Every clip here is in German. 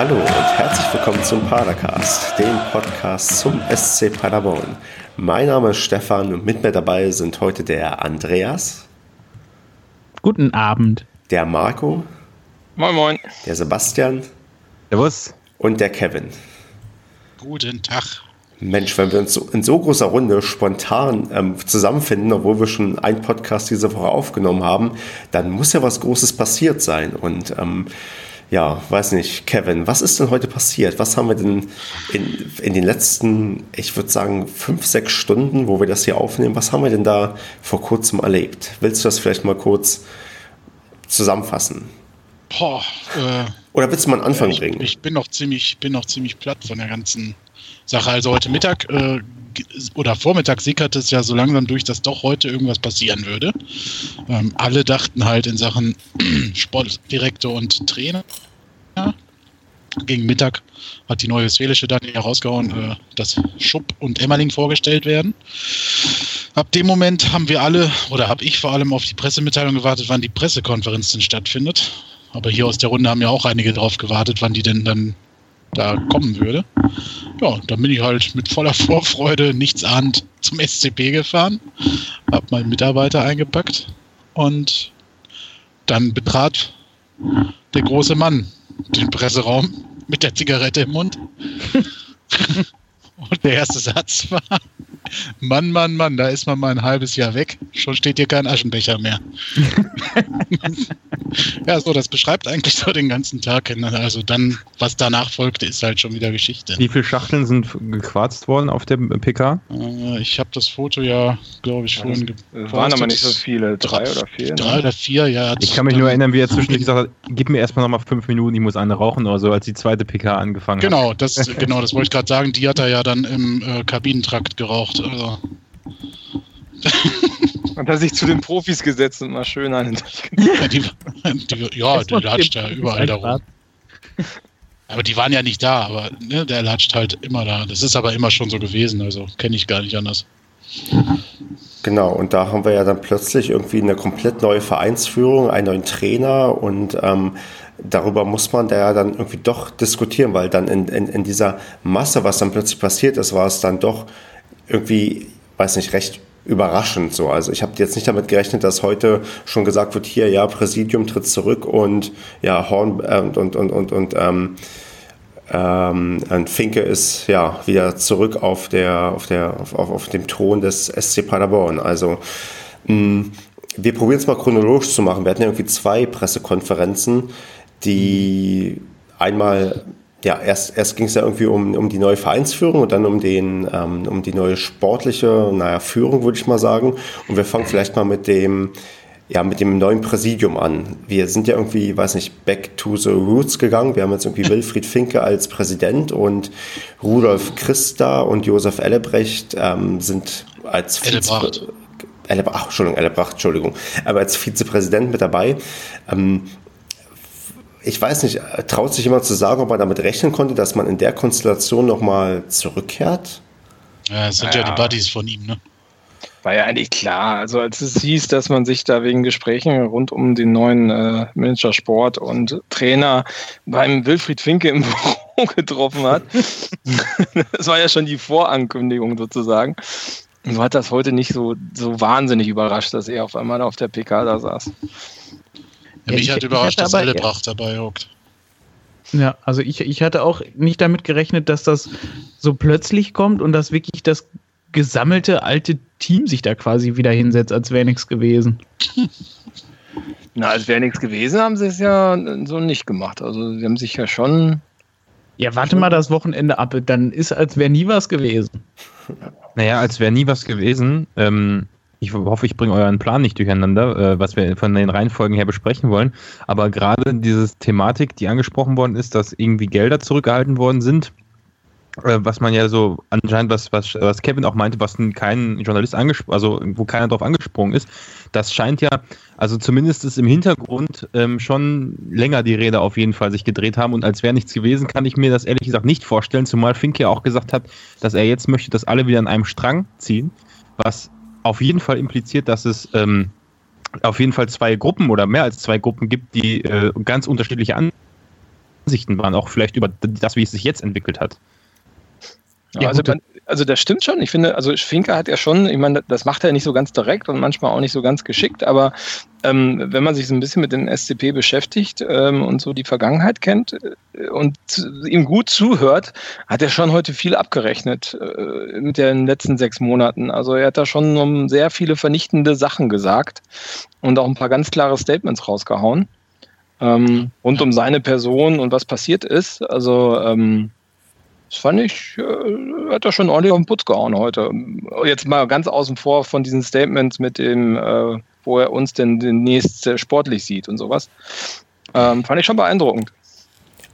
Hallo und herzlich willkommen zum Padercast, dem Podcast zum SC Paderborn. Mein Name ist Stefan und mit mir dabei sind heute der Andreas. Guten Abend. Der Marco. Moin, moin. Der Sebastian. Servus. Und der Kevin. Guten Tag. Mensch, wenn wir uns in so großer Runde spontan ähm, zusammenfinden, obwohl wir schon einen Podcast diese Woche aufgenommen haben, dann muss ja was Großes passiert sein. Und ähm, ja, weiß nicht, Kevin, was ist denn heute passiert? Was haben wir denn in, in den letzten, ich würde sagen, fünf, sechs Stunden, wo wir das hier aufnehmen, was haben wir denn da vor kurzem erlebt? Willst du das vielleicht mal kurz zusammenfassen? Boah, äh, Oder willst du mal einen Anfang ich, bringen? Ich bin noch ziemlich, bin noch ziemlich platt von der ganzen Sache. Also heute Mittag äh, oder Vormittag sickerte es ja so langsam durch, dass doch heute irgendwas passieren würde. Ähm, alle dachten halt in Sachen Sportdirektor und Trainer. Gegen Mittag hat die neue Westfälische dann herausgehauen, äh, dass Schupp und Emmerling vorgestellt werden. Ab dem Moment haben wir alle, oder habe ich vor allem auf die Pressemitteilung gewartet, wann die Pressekonferenz denn stattfindet. Aber hier aus der Runde haben ja auch einige drauf gewartet, wann die denn dann da kommen würde. Ja, dann bin ich halt mit voller Vorfreude, nichts ahnt, zum SCP gefahren, habe meinen Mitarbeiter eingepackt und dann betrat der große Mann den Presseraum mit der Zigarette im Mund. und der erste Satz war, Mann, Mann, Mann, da ist man mal ein halbes Jahr weg, schon steht hier kein Aschenbecher mehr. ja, so, das beschreibt eigentlich so den ganzen Tag. Also dann, was danach folgte, ist halt schon wieder Geschichte. Wie viele Schachteln sind gequarzt worden auf dem PK? Äh, ich habe das Foto ja, glaube ich, vorhin gepostet. waren aber nicht so viele, drei, drei oder vier. Drei ne? oder vier, ja. Ich kann mich nur erinnern, wie er zwischendurch gesagt hat, gib mir erstmal nochmal fünf Minuten, ich muss eine rauchen oder so, als die zweite PK angefangen genau, hat. Das, genau, das wollte ich gerade sagen. Die hat er ja dann im äh, Kabinentrakt geraucht. Also. Und hat sich zu den Profis gesetzt und mal schön einen Ja, die, die, ja, der latscht ja überall darum. Aber die waren ja nicht da, aber ne, der latscht halt immer da. Das ist aber immer schon so gewesen, also kenne ich gar nicht anders. Genau, und da haben wir ja dann plötzlich irgendwie eine komplett neue Vereinsführung, einen neuen Trainer und ähm, darüber muss man da ja dann irgendwie doch diskutieren, weil dann in, in, in dieser Masse, was dann plötzlich passiert ist, war es dann doch irgendwie, weiß nicht, recht überraschend so. Also ich habe jetzt nicht damit gerechnet, dass heute schon gesagt wird, hier ja, Präsidium tritt zurück und ja, Horn äh, und, und, und, und, und ähm, ähm, Finke ist ja wieder zurück auf, der, auf, der, auf, auf dem Thron des SC Paderborn. Also mh, wir probieren es mal chronologisch zu machen. Wir hatten ja irgendwie zwei Pressekonferenzen, die einmal ja, erst, erst ging es ja irgendwie um, um die neue Vereinsführung und dann um, den, ähm, um die neue sportliche naja, Führung, würde ich mal sagen. Und wir fangen vielleicht mal mit dem, ja, mit dem neuen Präsidium an. Wir sind ja irgendwie, weiß nicht, back to the roots gegangen. Wir haben jetzt irgendwie Wilfried Finke als Präsident und Rudolf Christa und Josef Ellebrecht ähm, sind als Vize Ellebracht, Entschuldigung, Ellebracht, Entschuldigung, aber als Vizepräsident mit dabei. Ähm, ich weiß nicht, traut sich jemand zu sagen, ob man damit rechnen konnte, dass man in der Konstellation nochmal zurückkehrt? Ja, das sind ja. ja die Buddies von ihm, ne? War ja eigentlich klar. Also als es hieß, dass man sich da wegen Gesprächen rund um den neuen äh, Manager Sport und Trainer beim Wilfried Finke im Büro getroffen hat. das war ja schon die Vorankündigung sozusagen. Und so hat das heute nicht so, so wahnsinnig überrascht, dass er auf einmal auf der PK da saß. Ja, mich hat überrascht, dass Ellebracht dabei hockt. Ja, also ich, ich hatte auch nicht damit gerechnet, dass das so plötzlich kommt und dass wirklich das gesammelte alte Team sich da quasi wieder hinsetzt, als wäre nichts gewesen. Na, als wäre nichts gewesen, haben sie es ja so nicht gemacht. Also sie haben sich ja schon. Ja, warte mal das Wochenende ab, dann ist, als wäre nie was gewesen. Naja, als wäre nie was gewesen. Ähm, ich hoffe, ich bringe euren Plan nicht durcheinander, äh, was wir von den Reihenfolgen her besprechen wollen. Aber gerade diese Thematik, die angesprochen worden ist, dass irgendwie Gelder zurückgehalten worden sind, äh, was man ja so anscheinend, was, was, was Kevin auch meinte, was kein Journalist angesprochen, also wo keiner drauf angesprungen ist, das scheint ja, also zumindest ist im Hintergrund ähm, schon länger die Rede auf jeden Fall sich gedreht haben und als wäre nichts gewesen, kann ich mir das ehrlich gesagt nicht vorstellen, zumal Fink ja auch gesagt hat, dass er jetzt möchte, dass alle wieder an einem Strang ziehen, was auf jeden Fall impliziert, dass es ähm, auf jeden Fall zwei Gruppen oder mehr als zwei Gruppen gibt, die äh, ganz unterschiedliche Ansichten waren, auch vielleicht über das, wie es sich jetzt entwickelt hat. Ja, also, man, also das stimmt schon. Ich finde, also Finke hat ja schon, ich meine, das macht er nicht so ganz direkt und manchmal auch nicht so ganz geschickt, aber ähm, wenn man sich so ein bisschen mit den SCP beschäftigt ähm, und so die Vergangenheit kennt äh, und ihm gut zuhört, hat er schon heute viel abgerechnet äh, mit den letzten sechs Monaten. Also er hat da schon um sehr viele vernichtende Sachen gesagt und auch ein paar ganz klare Statements rausgehauen ähm, rund um seine Person und was passiert ist. Also ähm, das fand ich, äh, hat er schon ordentlich auf den Putz gehauen heute. Jetzt mal ganz außen vor von diesen Statements mit dem, äh, wo er uns denn demnächst sportlich sieht und sowas. Ähm, fand ich schon beeindruckend.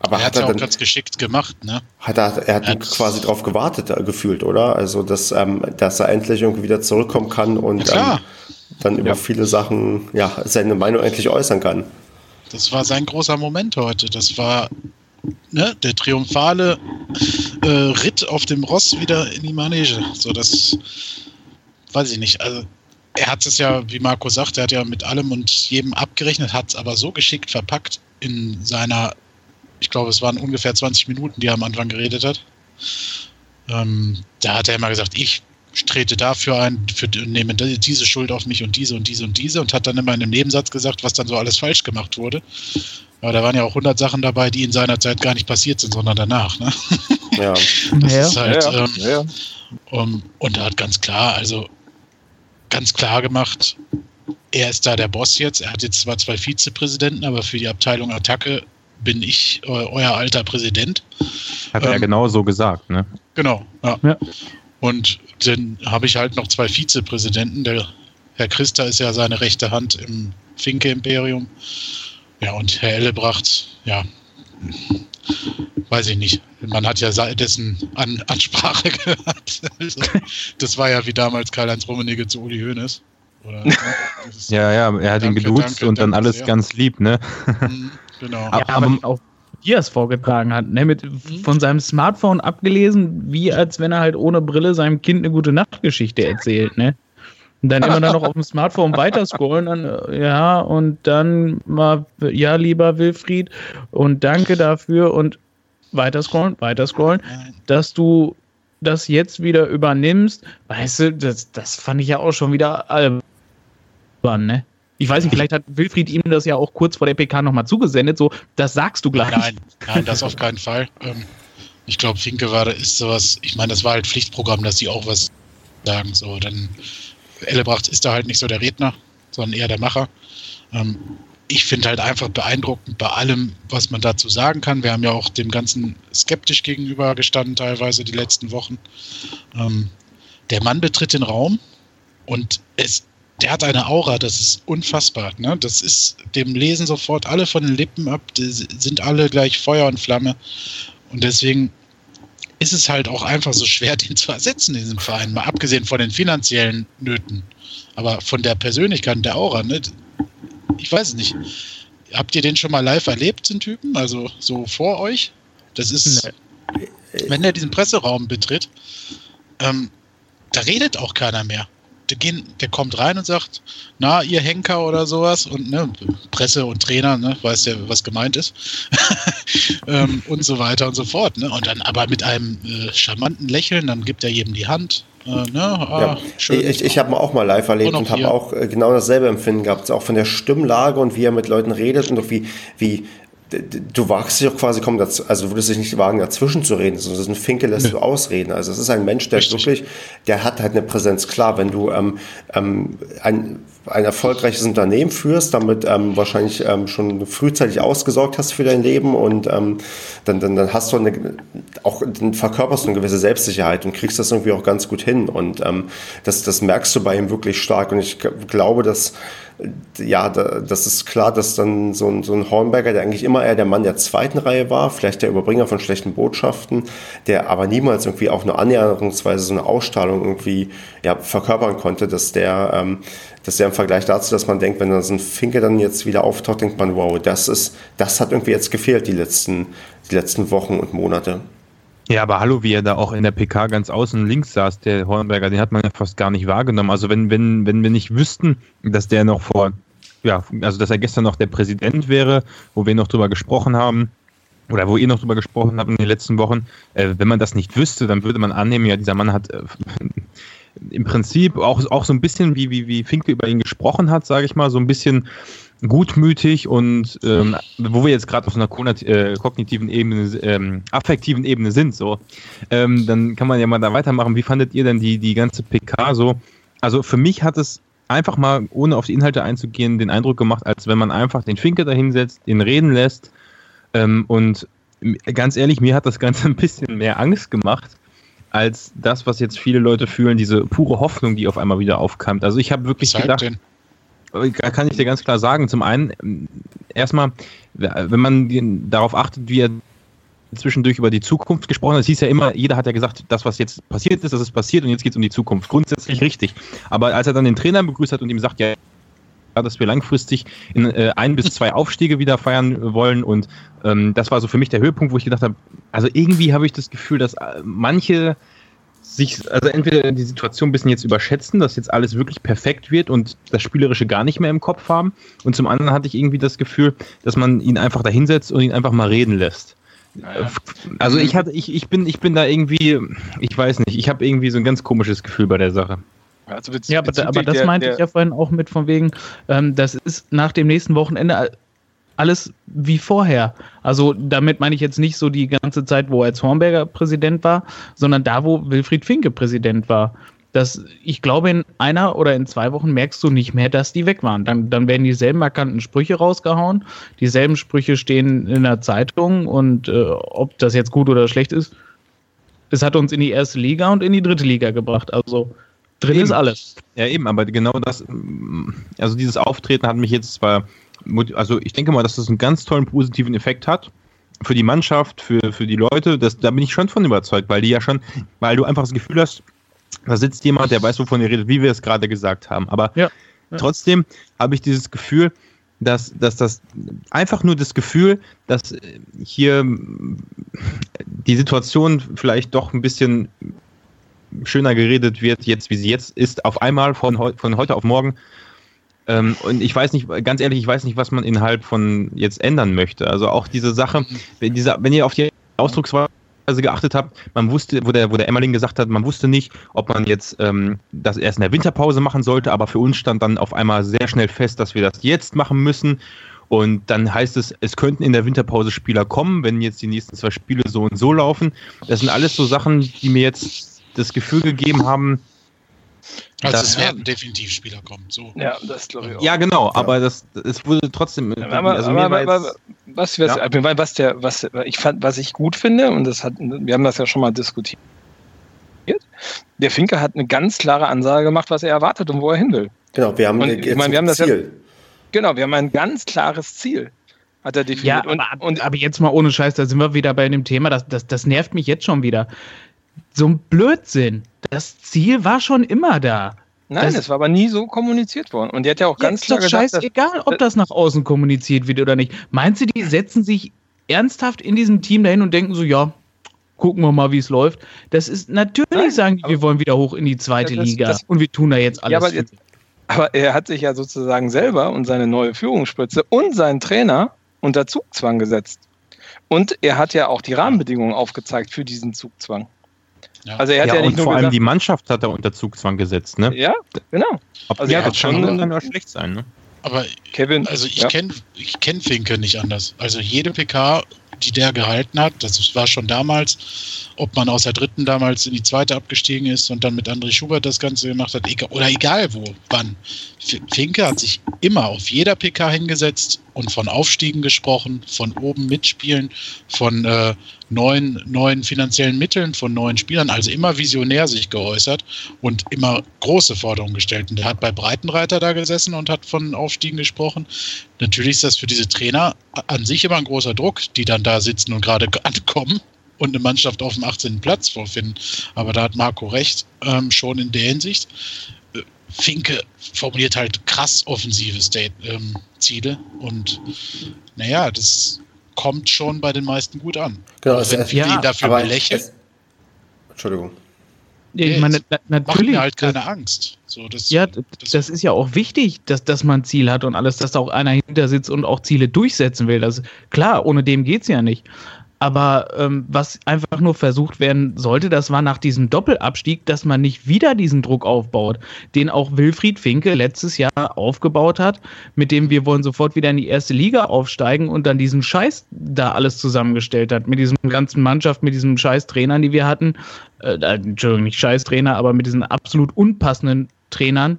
Aber er hat, er ja auch ganz geschickt gemacht, ne? Hat er, er hat, er quasi drauf gewartet, äh, gefühlt, oder? Also, dass, ähm, dass er endlich irgendwie wieder zurückkommen kann und ähm, dann über ja. viele Sachen, ja, seine Meinung endlich äußern kann. Das war sein großer Moment heute. Das war ne, der triumphale äh, Ritt auf dem Ross wieder in die Manege. So, das weiß ich nicht. Also, er hat es ja, wie Marco sagt, er hat ja mit allem und jedem abgerechnet, hat es aber so geschickt verpackt in seiner, ich glaube, es waren ungefähr 20 Minuten, die er am Anfang geredet hat. Ähm, da hat er immer gesagt, ich trete dafür ein, für, nehme diese Schuld auf mich und diese und diese und diese und hat dann immer in einem Nebensatz gesagt, was dann so alles falsch gemacht wurde. Aber da waren ja auch 100 Sachen dabei, die in seiner Zeit gar nicht passiert sind, sondern danach. Ne? Ja. Das ja. ist halt. Ja, ähm, ja. Um, und er hat ganz klar, also ganz klar gemacht, er ist da der Boss jetzt. Er hat jetzt zwar zwei Vizepräsidenten, aber für die Abteilung Attacke bin ich äh, euer alter Präsident. Hat ähm, er genau so gesagt, ne? Genau, ja. ja. Und dann habe ich halt noch zwei Vizepräsidenten. Der Herr Christa ist ja seine rechte Hand im Finke-Imperium. Ja, und Herr Ellebracht, ja, weiß ich nicht. Man hat ja dessen An Ansprache gehört. Also, das war ja wie damals Karl-Heinz Rummenigge zu Uli Hoeneß. Oder, ne? ja, ja, er hat danke, ihn geduzt danke, und dann alles sehr. ganz lieb, ne? Mhm, genau. Ja, aber auch wie er es vorgetragen hat, ne? Mit, von seinem Smartphone abgelesen, wie als wenn er halt ohne Brille seinem Kind eine gute Nachtgeschichte erzählt, ne? Und dann immer dann noch auf dem Smartphone weiterscrollen, dann, äh, ja, und dann mal, ja, lieber Wilfried, und danke dafür und weiterscrollen, weiterscrollen, dass du das jetzt wieder übernimmst. Weißt du, das, das fand ich ja auch schon wieder albern, ne? Ich weiß nicht, vielleicht hat Wilfried ihm das ja auch kurz vor der PK nochmal zugesendet, so, das sagst du gleich. Nein, nein, das auf keinen Fall. Ähm, ich glaube, Finke war, ist sowas, ich meine, das war halt Pflichtprogramm, dass sie auch was sagen, so, dann Ellebracht ist da halt nicht so der Redner, sondern eher der Macher. Ähm, ich finde halt einfach beeindruckend bei allem, was man dazu sagen kann. Wir haben ja auch dem Ganzen skeptisch gegenüber gestanden, teilweise die letzten Wochen. Ähm, der Mann betritt den Raum und es, der hat eine Aura, das ist unfassbar. Ne? Das ist, dem lesen sofort alle von den Lippen ab, die sind alle gleich Feuer und Flamme. Und deswegen ist es halt auch einfach so schwer, den zu ersetzen in diesem Verein. Mal abgesehen von den finanziellen Nöten. Aber von der Persönlichkeit und der Aura, ne? Ich weiß es nicht. Habt ihr den schon mal live erlebt, den Typen? Also so vor euch? Das ist, nee. wenn er diesen Presseraum betritt, ähm, da redet auch keiner mehr der, gehen, der kommt rein und sagt, na, ihr Henker oder sowas und ne, Presse und Trainer, ne, weiß ja, was gemeint ist ähm, und so weiter und so fort. Ne? Und dann aber mit einem äh, charmanten Lächeln, dann gibt er jedem die Hand. Äh, ne? ah, ja. Ich, ich habe auch mal live erlebt und, und habe auch äh, genau dasselbe Empfinden gehabt, auch von der Stimmlage und wie er mit Leuten redet und auch wie, wie du wagst dich auch quasi kaum dazu, also du würdest dich nicht wagen, dazwischen zu reden, sondern das ist ein Finke lässt du ausreden. Also es ist ein Mensch, der Richtig. wirklich, der hat halt eine Präsenz. Klar, wenn du ähm, ähm, ein, ein erfolgreiches Unternehmen führst, damit ähm, wahrscheinlich ähm, schon frühzeitig ausgesorgt hast für dein Leben und ähm, dann, dann, dann hast du eine, auch dann verkörperst du eine gewisse Selbstsicherheit und kriegst das irgendwie auch ganz gut hin. Und ähm, das, das merkst du bei ihm wirklich stark. Und ich glaube, dass ja, da, das ist klar, dass dann so ein, so ein Hornberger, der eigentlich immer eher der Mann der zweiten Reihe war, vielleicht der Überbringer von schlechten Botschaften, der aber niemals irgendwie auch eine annäherungsweise so eine Ausstrahlung irgendwie ja, verkörpern konnte, dass der, ähm, dass der im Vergleich dazu, dass man denkt, wenn da so ein Finke dann jetzt wieder auftaucht, denkt man, wow, das ist, das hat irgendwie jetzt gefehlt die letzten, die letzten Wochen und Monate. Ja, aber hallo, wie er da auch in der PK ganz außen links saß, der Hornberger, den hat man ja fast gar nicht wahrgenommen. Also wenn, wenn, wenn wir nicht wüssten, dass der noch vor, ja, also dass er gestern noch der Präsident wäre, wo wir noch drüber gesprochen haben, oder wo ihr noch drüber gesprochen habt in den letzten Wochen, äh, wenn man das nicht wüsste, dann würde man annehmen, ja, dieser Mann hat äh, im Prinzip auch, auch so ein bisschen, wie, wie, wie Finke über ihn gesprochen hat, sage ich mal, so ein bisschen gutmütig und ähm, wo wir jetzt gerade auf einer äh, kognitiven Ebene, ähm, affektiven Ebene sind, so, ähm, dann kann man ja mal da weitermachen. Wie fandet ihr denn die, die ganze PK so? Also für mich hat es einfach mal, ohne auf die Inhalte einzugehen, den Eindruck gemacht, als wenn man einfach den Finke da hinsetzt, ihn reden lässt ähm, und ganz ehrlich, mir hat das Ganze ein bisschen mehr Angst gemacht, als das, was jetzt viele Leute fühlen, diese pure Hoffnung, die auf einmal wieder aufkam. Also ich habe wirklich gedacht, denn? Äh, kann ich dir ganz klar sagen, zum einen, ähm, erstmal, wenn man darauf achtet, wie er zwischendurch über die Zukunft gesprochen hat. Es hieß ja immer, jeder hat ja gesagt, das, was jetzt passiert ist, das ist passiert und jetzt geht es um die Zukunft. Grundsätzlich richtig. Aber als er dann den Trainer begrüßt hat und ihm sagt, ja, dass wir langfristig in äh, ein bis zwei Aufstiege wieder feiern wollen. Und ähm, das war so für mich der Höhepunkt, wo ich gedacht habe, also irgendwie habe ich das Gefühl, dass äh, manche sich, also entweder die Situation ein bisschen jetzt überschätzen, dass jetzt alles wirklich perfekt wird und das Spielerische gar nicht mehr im Kopf haben. Und zum anderen hatte ich irgendwie das Gefühl, dass man ihn einfach da hinsetzt und ihn einfach mal reden lässt. Naja. Also ich hatte, ich, ich bin, ich bin da irgendwie, ich weiß nicht, ich habe irgendwie so ein ganz komisches Gefühl bei der Sache. Also ja, aber, aber das der, meinte der, ich ja vorhin auch mit von wegen, ähm, das ist nach dem nächsten Wochenende alles wie vorher. Also damit meine ich jetzt nicht so die ganze Zeit, wo als Hornberger Präsident war, sondern da, wo Wilfried Finke Präsident war. Das, ich glaube, in einer oder in zwei Wochen merkst du nicht mehr, dass die weg waren. Dann, dann werden dieselben markanten Sprüche rausgehauen, dieselben Sprüche stehen in der Zeitung und äh, ob das jetzt gut oder schlecht ist, es hat uns in die erste Liga und in die dritte Liga gebracht. Also Drin eben. ist alles. Ja, eben, aber genau das, also dieses Auftreten hat mich jetzt zwar, also ich denke mal, dass das einen ganz tollen positiven Effekt hat für die Mannschaft, für, für die Leute, das, da bin ich schon von überzeugt, weil die ja schon, weil du einfach das Gefühl hast, da sitzt jemand, der weiß, wovon ihr redet, wie wir es gerade gesagt haben. Aber ja, ja. trotzdem habe ich dieses Gefühl, dass, dass das einfach nur das Gefühl, dass hier die Situation vielleicht doch ein bisschen schöner geredet wird, jetzt wie sie jetzt ist, auf einmal von, heu von heute auf morgen. Ähm, und ich weiß nicht, ganz ehrlich, ich weiß nicht, was man innerhalb von jetzt ändern möchte. Also auch diese Sache, wenn, diese, wenn ihr auf die Ausdrucksweise geachtet habt, man wusste, wo der, wo der Emmerling gesagt hat, man wusste nicht, ob man jetzt ähm, das erst in der Winterpause machen sollte, aber für uns stand dann auf einmal sehr schnell fest, dass wir das jetzt machen müssen. Und dann heißt es, es könnten in der Winterpause Spieler kommen, wenn jetzt die nächsten zwei Spiele so und so laufen. Das sind alles so Sachen, die mir jetzt das Gefühl gegeben haben, also es werden definitiv Spieler kommen. So. Ja, das glaube ich auch. Ja, genau, ja. aber das, es wurde trotzdem. Aber, also aber, aber, aber was, was, ja. was, der, was, ich fand, was ich gut finde, und das hat, wir haben das ja schon mal diskutiert, der Finke hat eine ganz klare Ansage gemacht, was er erwartet und wo er hin will. Genau, wir haben, und, ich meine, wir haben das Ziel. Ja, genau, wir haben ein ganz klares Ziel hat er definiert. Ja, aber, und, aber, jetzt mal ohne Scheiß, da sind wir wieder bei dem Thema, das, das, das nervt mich jetzt schon wieder so ein Blödsinn. Das Ziel war schon immer da. Nein, es war aber nie so kommuniziert worden. Und die hat ja auch ganz klar gesagt, scheißegal, ob das nach außen kommuniziert wird oder nicht. Meinst du, die setzen sich ernsthaft in diesem Team dahin und denken so, ja, gucken wir mal, wie es läuft. Das ist natürlich Nein, sagen die, wir wollen wieder hoch in die zweite das, Liga das, und wir tun da jetzt alles. Ja, aber, jetzt, aber, er hat sich ja sozusagen selber und seine neue Führungsspitze und seinen Trainer unter Zugzwang gesetzt. Und er hat ja auch die Rahmenbedingungen aufgezeigt für diesen Zugzwang. Ja. Also er hat ja, ja nicht und nur vor allem die Mannschaft hat er unter Zugzwang gesetzt, ne? Ja, genau. Ob also ja, das schon kann ja schlecht sein, ne? Aber Kevin, also ich ja. kenne ich kenn Finke nicht anders. Also jede PK, die der gehalten hat, das war schon damals, ob man aus der dritten damals in die zweite abgestiegen ist und dann mit André Schubert das Ganze gemacht hat, oder egal wo, wann. Finke hat sich immer auf jeder PK hingesetzt und von Aufstiegen gesprochen, von oben mitspielen, von äh, neuen, neuen finanziellen Mitteln, von neuen Spielern, also immer visionär sich geäußert und immer große Forderungen gestellt. Und er hat bei Breitenreiter da gesessen und hat von Aufstiegen gesprochen. Natürlich ist das für diese Trainer an sich immer ein großer Druck, die dann da sitzen und gerade ankommen und eine Mannschaft auf dem 18. Platz vorfinden. Aber da hat Marco recht, ähm, schon in der Hinsicht. Finke formuliert halt krass offensive State, ähm, Ziele und naja, das kommt schon bei den meisten gut an. Genau, wenn viele ja, ihn dafür belächeln. Entschuldigung. Ich meine, na, natürlich. Macht halt keine Angst. So, das, ja, das, das, ist ja auch wichtig, dass, dass man ein Ziel hat und alles, dass da auch einer hinter sitzt und auch Ziele durchsetzen will. Das, klar, ohne dem geht es ja nicht. Aber ähm, was einfach nur versucht werden sollte, das war nach diesem Doppelabstieg, dass man nicht wieder diesen Druck aufbaut, den auch Wilfried Finke letztes Jahr aufgebaut hat, mit dem wir wollen sofort wieder in die erste Liga aufsteigen und dann diesen Scheiß da alles zusammengestellt hat, mit diesem ganzen Mannschaft, mit diesen Scheiß Trainern, die wir hatten. Äh, Entschuldigung, nicht Scheiß Trainer, aber mit diesen absolut unpassenden Trainern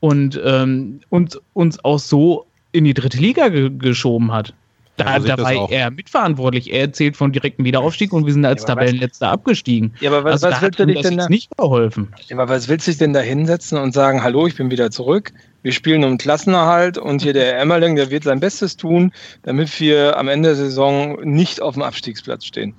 und ähm, uns, uns auch so in die dritte Liga ge geschoben hat. Da, da war er mitverantwortlich. Er erzählt von direktem Wiederaufstieg und wir sind als ja, Tabellenletzter abgestiegen. Ja, aber was, also was willst du dich denn da, nicht geholfen? Ja, aber was willst du dich denn da hinsetzen und sagen, hallo, ich bin wieder zurück, wir spielen um Klassenerhalt und hier der Emmerling, der wird sein Bestes tun, damit wir am Ende der Saison nicht auf dem Abstiegsplatz stehen.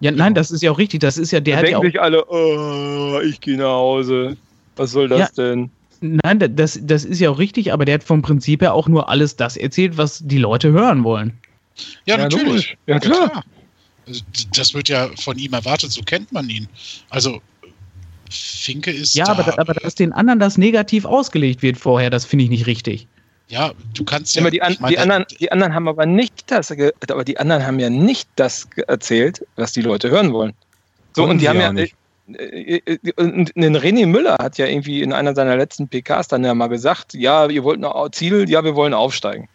Ja, nein, das ist ja auch richtig. Das ist ja der. Da denken ja sich alle, oh, ich gehe nach Hause. Was soll das ja, denn? Nein, das, das ist ja auch richtig, aber der hat vom Prinzip her auch nur alles das erzählt, was die Leute hören wollen. Ja, ja natürlich. Ja, klar. Ja, klar. Also, das wird ja von ihm erwartet, so kennt man ihn. Also, Finke ist. Ja, da, aber, aber dass den anderen das negativ ausgelegt wird vorher, das finde ich nicht richtig. Ja, du kannst ja. Die, an, die, anderen, die anderen haben aber nicht das, aber die anderen haben ja nicht das erzählt, was die Leute hören wollen. So, und die haben ja. Nicht. Äh, äh, und René Müller hat ja irgendwie in einer seiner letzten PKs dann ja mal gesagt, ja, ihr wollt noch Ziel, ja, wir wollen aufsteigen.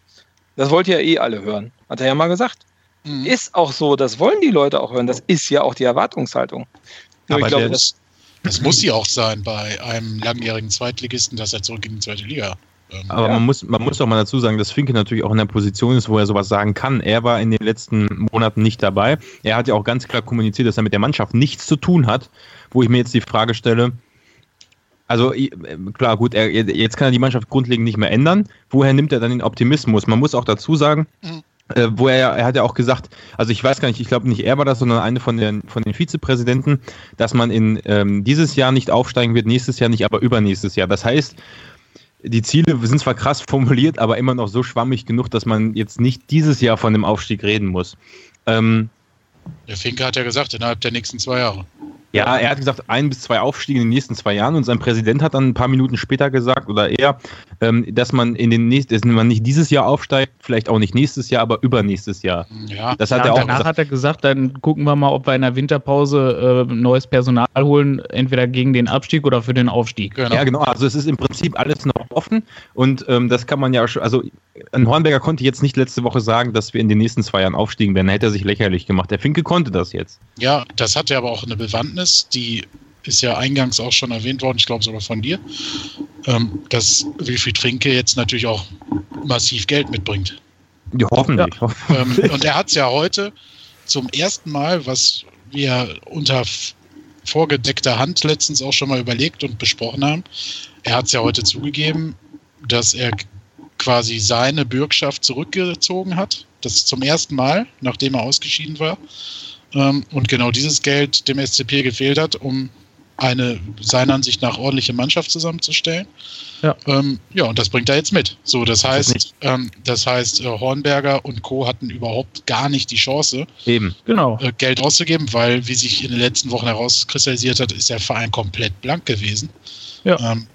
Das wollt ihr ja eh alle hören. Hat er ja mal gesagt. Mhm. Ist auch so, das wollen die Leute auch hören. Das ist ja auch die Erwartungshaltung. Nur Aber glaub, das, das muss sie auch sein bei einem langjährigen Zweitligisten, dass er zurück in die zweite Liga ähm, aber ja. man, muss, man muss auch mal dazu sagen, dass Finke natürlich auch in der Position ist, wo er sowas sagen kann. Er war in den letzten Monaten nicht dabei. Er hat ja auch ganz klar kommuniziert, dass er mit der Mannschaft nichts zu tun hat, wo ich mir jetzt die Frage stelle, also klar, gut, er, jetzt kann er die Mannschaft grundlegend nicht mehr ändern. Woher nimmt er dann den Optimismus? Man muss auch dazu sagen, mhm. äh, wo er, er hat ja auch gesagt, also ich weiß gar nicht, ich glaube nicht er war das, sondern eine von den, von den Vizepräsidenten, dass man in ähm, dieses Jahr nicht aufsteigen wird, nächstes Jahr nicht, aber übernächstes Jahr. Das heißt, die Ziele sind zwar krass formuliert, aber immer noch so schwammig genug, dass man jetzt nicht dieses Jahr von dem Aufstieg reden muss. Ähm, der Finke hat ja gesagt, innerhalb der nächsten zwei Jahre. Ja, er hat gesagt, ein bis zwei Aufstiege in den nächsten zwei Jahren und sein Präsident hat dann ein paar Minuten später gesagt oder eher, ähm, dass man in den nächsten, dass man nicht dieses Jahr aufsteigt, vielleicht auch nicht nächstes Jahr, aber übernächstes Jahr. Ja, das hat ja, er auch danach gesagt. hat er gesagt, dann gucken wir mal, ob wir in der Winterpause äh, neues Personal holen, entweder gegen den Abstieg oder für den Aufstieg. Genau. Ja, genau. Also es ist im Prinzip alles noch offen und ähm, das kann man ja schon, also ein Hornberger konnte jetzt nicht letzte Woche sagen, dass wir in den nächsten zwei Jahren aufstiegen werden. Da hätte er sich lächerlich gemacht. Der Finke konnte das jetzt. Ja, das hat ja aber auch eine Bewandtnis ist, die ist ja eingangs auch schon erwähnt worden, ich glaube sogar von dir, ähm, dass Wilfried Finke jetzt natürlich auch massiv Geld mitbringt. Ja, hoffentlich. Ja. Ähm, und er hat es ja heute zum ersten Mal, was wir unter vorgedeckter Hand letztens auch schon mal überlegt und besprochen haben, er hat es ja heute zugegeben, dass er quasi seine Bürgschaft zurückgezogen hat. Das ist zum ersten Mal, nachdem er ausgeschieden war. Ähm, und genau dieses Geld dem SCP gefehlt hat, um eine seiner Ansicht nach ordentliche Mannschaft zusammenzustellen. Ja. Ähm, ja, und das bringt er jetzt mit. So, das heißt, ähm, das heißt, äh, Hornberger und Co. hatten überhaupt gar nicht die Chance, Eben. Genau. Äh, Geld auszugeben, weil, wie sich in den letzten Wochen herauskristallisiert hat, ist der Verein komplett blank gewesen. Ja. Ähm,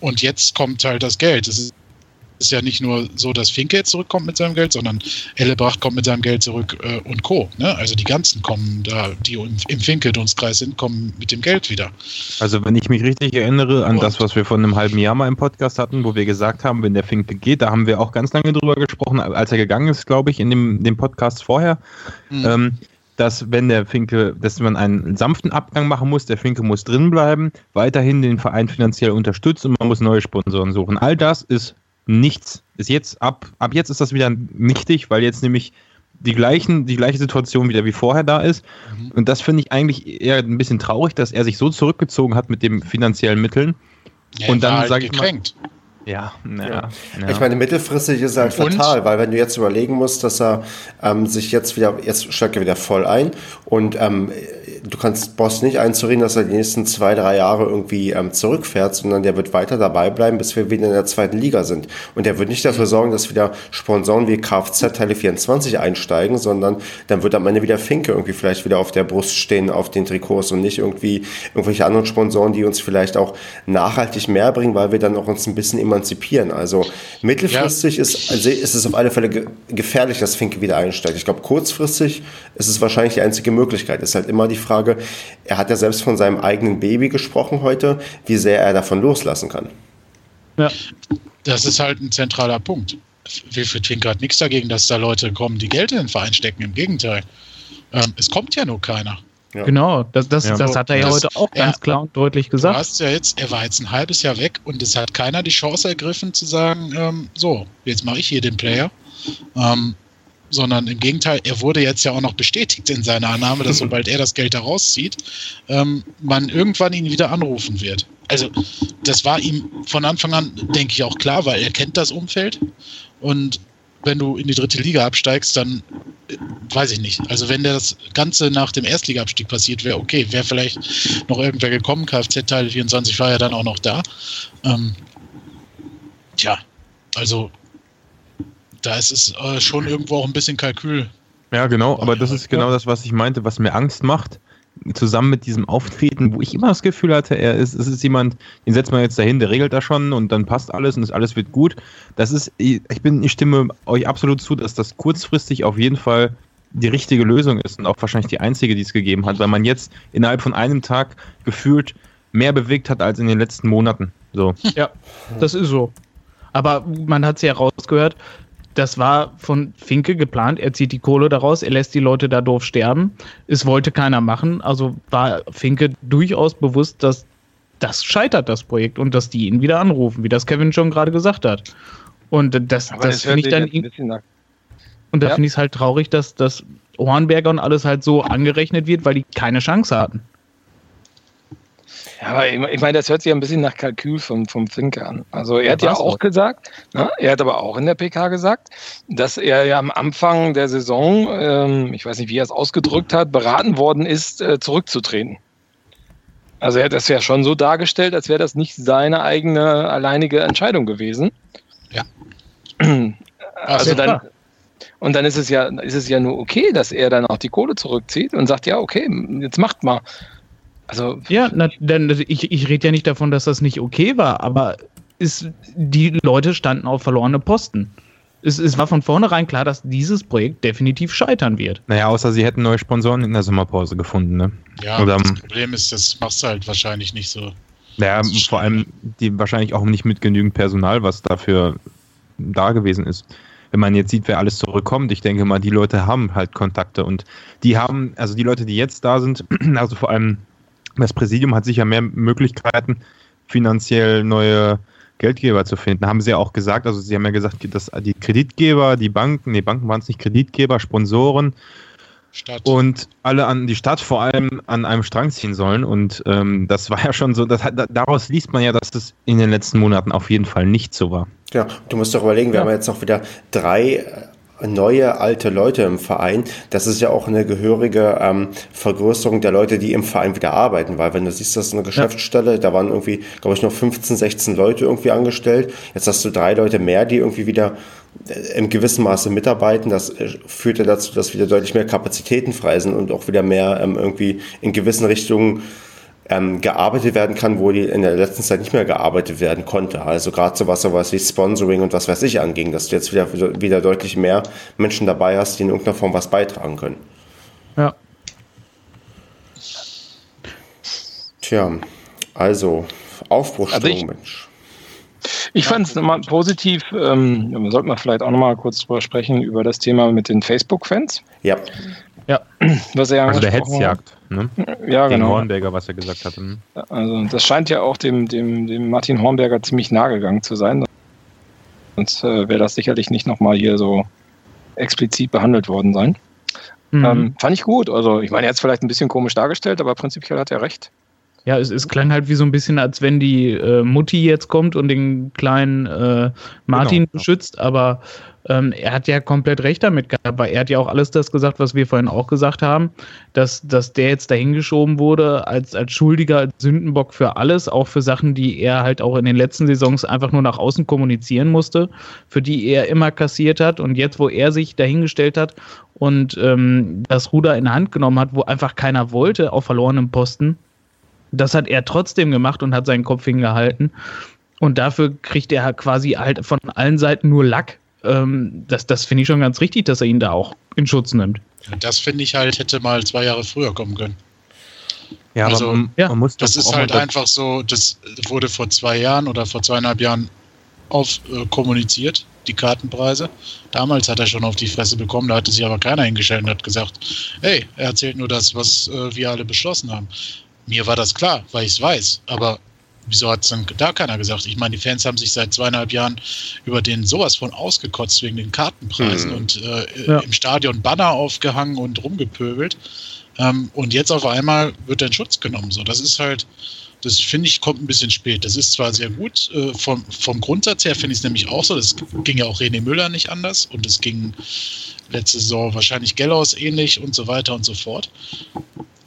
und jetzt kommt halt das Geld. Es ist ist ja nicht nur so, dass Finke zurückkommt mit seinem Geld, sondern Ellebracht kommt mit seinem Geld zurück äh, und Co. Ne? Also die ganzen kommen da, die im, im Finke-Dunstkreis sind, kommen mit dem Geld wieder. Also wenn ich mich richtig erinnere an und das, was wir vor einem halben Jahr mal im Podcast hatten, wo wir gesagt haben, wenn der Finke geht, da haben wir auch ganz lange drüber gesprochen, als er gegangen ist, glaube ich, in dem, dem Podcast vorher. Mhm. Ähm, dass wenn der Finke, dass man einen sanften Abgang machen muss, der Finke muss drinbleiben, weiterhin den Verein finanziell unterstützen und man muss neue Sponsoren suchen. All das ist nichts. Ist jetzt ab, ab jetzt ist das wieder nichtig, weil jetzt nämlich die, gleichen, die gleiche Situation wieder wie vorher da ist. Mhm. Und das finde ich eigentlich eher ein bisschen traurig, dass er sich so zurückgezogen hat mit den finanziellen Mitteln. Ja, und dann halt sage ich mal. Ja, ja, ja. Ich meine, mittelfristig ist es halt und? fatal, weil wenn du jetzt überlegen musst, dass er ähm, sich jetzt wieder, jetzt steigt er wieder voll ein und ähm, du kannst Boss nicht einzureden, dass er die nächsten zwei, drei Jahre irgendwie ähm, zurückfährt, sondern der wird weiter dabei bleiben, bis wir wieder in der zweiten Liga sind. Und der wird nicht dafür sorgen, dass wieder Sponsoren wie Kfz Teile 24 einsteigen, sondern dann wird am Ende wieder Finke irgendwie vielleicht wieder auf der Brust stehen, auf den Trikots und nicht irgendwie irgendwelche anderen Sponsoren, die uns vielleicht auch nachhaltig mehr bringen, weil wir dann auch uns ein bisschen emanzipieren. Also mittelfristig ja. ist, also ist es auf alle Fälle ge gefährlich, dass Finke wieder einsteigt. Ich glaube, kurzfristig ist es wahrscheinlich die einzige Möglichkeit. Ist halt immer die Frage, er hat ja selbst von seinem eigenen Baby gesprochen heute, wie sehr er davon loslassen kann. Ja. Das ist halt ein zentraler Punkt. Wilfried Finke hat nichts dagegen, dass da Leute kommen, die Geld in den Verein stecken. Im Gegenteil. Ähm, es kommt ja nur keiner. Ja. Genau, das, das, ja. das hat er ja das, heute auch ganz er, klar und deutlich gesagt. Du hast ja jetzt, er war jetzt ein halbes Jahr weg und es hat keiner die Chance ergriffen zu sagen, ähm, so, jetzt mache ich hier den Player. Ähm, sondern im Gegenteil, er wurde jetzt ja auch noch bestätigt in seiner Annahme, dass sobald er das Geld da rauszieht, ähm, man irgendwann ihn wieder anrufen wird. Also das war ihm von Anfang an, denke ich, auch klar, weil er kennt das Umfeld und wenn du in die dritte Liga absteigst, dann äh, weiß ich nicht. Also wenn das Ganze nach dem Erstligaabstieg passiert wäre, okay, wäre vielleicht noch irgendwer gekommen. Kfz-Teil 24 war ja dann auch noch da. Ähm, tja, also da ist es äh, schon irgendwo auch ein bisschen Kalkül. Ja, genau, aber das ist genau das, was ich meinte, was mir Angst macht. Zusammen mit diesem Auftreten, wo ich immer das Gefühl hatte, er ist, es ist jemand, den setzt man jetzt dahin, der regelt das schon und dann passt alles und das alles wird gut. Das ist, ich bin, ich stimme euch absolut zu, dass das kurzfristig auf jeden Fall die richtige Lösung ist und auch wahrscheinlich die einzige, die es gegeben hat, weil man jetzt innerhalb von einem Tag gefühlt mehr bewegt hat als in den letzten Monaten. So. Ja, das ist so. Aber man hat es ja rausgehört, das war von Finke geplant. Er zieht die Kohle daraus, er lässt die Leute da doof sterben. Es wollte keiner machen. Also war Finke durchaus bewusst, dass das scheitert, das Projekt, und dass die ihn wieder anrufen, wie das Kevin schon gerade gesagt hat. Und das, das, das finde ich dann. Und da ja. finde ich es halt traurig, dass das Hornberger und alles halt so angerechnet wird, weil die keine Chance hatten. Ja, aber ich meine, das hört sich ein bisschen nach Kalkül vom, vom Finke an. Also er hat ja auch gesagt, ne, er hat aber auch in der PK gesagt, dass er ja am Anfang der Saison, ähm, ich weiß nicht, wie er es ausgedrückt hat, beraten worden ist, äh, zurückzutreten. Also er hat das ja schon so dargestellt, als wäre das nicht seine eigene alleinige Entscheidung gewesen. Ja. Also dann, und dann ist es ja, ist es ja nur okay, dass er dann auch die Kohle zurückzieht und sagt, ja, okay, jetzt macht mal. Also ja, na, denn ich, ich rede ja nicht davon, dass das nicht okay war, aber ist, die Leute standen auf verlorene Posten. Es, es war von vornherein klar, dass dieses Projekt definitiv scheitern wird. Naja, außer sie hätten neue Sponsoren in der Sommerpause gefunden, ne? Ja, Oder, das Problem ist, das machst du halt wahrscheinlich nicht so. Naja, vor allem die wahrscheinlich auch nicht mit genügend Personal, was dafür da gewesen ist. Wenn man jetzt sieht, wer alles zurückkommt, ich denke mal, die Leute haben halt Kontakte und die haben, also die Leute, die jetzt da sind, also vor allem das Präsidium hat sicher mehr Möglichkeiten, finanziell neue Geldgeber zu finden. Haben sie ja auch gesagt, also sie haben ja gesagt, dass die Kreditgeber, die Banken, nee, Banken waren es nicht Kreditgeber, Sponsoren Stadt. und alle an die Stadt vor allem an einem Strang ziehen sollen. Und ähm, das war ja schon so, das, daraus liest man ja, dass das in den letzten Monaten auf jeden Fall nicht so war. Ja, du musst doch überlegen, wir ja. haben jetzt noch wieder drei neue alte Leute im Verein, das ist ja auch eine gehörige ähm, Vergrößerung der Leute, die im Verein wieder arbeiten, weil wenn du siehst, das ist eine Geschäftsstelle, ja. da waren irgendwie, glaube ich, noch 15, 16 Leute irgendwie angestellt. Jetzt hast du drei Leute mehr, die irgendwie wieder äh, im gewissen Maße mitarbeiten. Das äh, führt ja dazu, dass wieder deutlich mehr Kapazitäten frei sind und auch wieder mehr ähm, irgendwie in gewissen Richtungen ähm, gearbeitet werden kann, wo die in der letzten Zeit nicht mehr gearbeitet werden konnte. Also gerade so was, sowas wie Sponsoring und was weiß ich anging, dass du jetzt wieder, wieder deutlich mehr Menschen dabei hast, die in irgendeiner Form was beitragen können. Ja. Tja, also Aufbruchstimmung, also Mensch. Ich fand es nochmal positiv, ähm, sollten wir vielleicht auch nochmal kurz drüber sprechen, über das Thema mit den Facebook-Fans. Ja. Ja. Was er also der Hetzjagd. Ne? Ja, Gegen genau. Hornberger, was er gesagt hatte. Hm? Also das scheint ja auch dem, dem, dem Martin Hornberger ziemlich nahe gegangen zu sein. Sonst äh, wäre das sicherlich nicht nochmal hier so explizit behandelt worden sein. Mhm. Ähm, fand ich gut. Also ich meine, er hat es vielleicht ein bisschen komisch dargestellt, aber prinzipiell hat er recht. Ja, es, es klang halt wie so ein bisschen, als wenn die äh, Mutti jetzt kommt und den kleinen äh, Martin genau. beschützt, aber ähm, er hat ja komplett recht damit gehabt, weil er hat ja auch alles das gesagt, was wir vorhin auch gesagt haben, dass, dass der jetzt dahingeschoben wurde als, als Schuldiger, als Sündenbock für alles, auch für Sachen, die er halt auch in den letzten Saisons einfach nur nach außen kommunizieren musste, für die er immer kassiert hat. Und jetzt, wo er sich dahingestellt hat und ähm, das Ruder in Hand genommen hat, wo einfach keiner wollte auf verlorenem Posten, das hat er trotzdem gemacht und hat seinen Kopf hingehalten. Und dafür kriegt er quasi halt von allen Seiten nur Lack. Ähm, das das finde ich schon ganz richtig, dass er ihn da auch in Schutz nimmt. Das finde ich halt, hätte mal zwei Jahre früher kommen können. Ja, also, man, ja. man muss das ist halt einfach so, das wurde vor zwei Jahren oder vor zweieinhalb Jahren auf äh, kommuniziert, die Kartenpreise. Damals hat er schon auf die Fresse bekommen, da hatte sich aber keiner hingestellt und hat gesagt, hey, er erzählt nur das, was äh, wir alle beschlossen haben. Mir war das klar, weil ich es weiß, aber wieso hat es dann da keiner gesagt? Ich meine, die Fans haben sich seit zweieinhalb Jahren über den sowas von ausgekotzt wegen den Kartenpreisen mhm. und äh, ja. im Stadion Banner aufgehangen und rumgepöbelt. Ähm, und jetzt auf einmal wird er in Schutz genommen. So, das ist halt, das finde ich, kommt ein bisschen spät. Das ist zwar sehr gut, äh, vom, vom Grundsatz her finde ich es nämlich auch so. Das ging ja auch René Müller nicht anders und es ging letzte Saison wahrscheinlich Gellaus ähnlich und so weiter und so fort.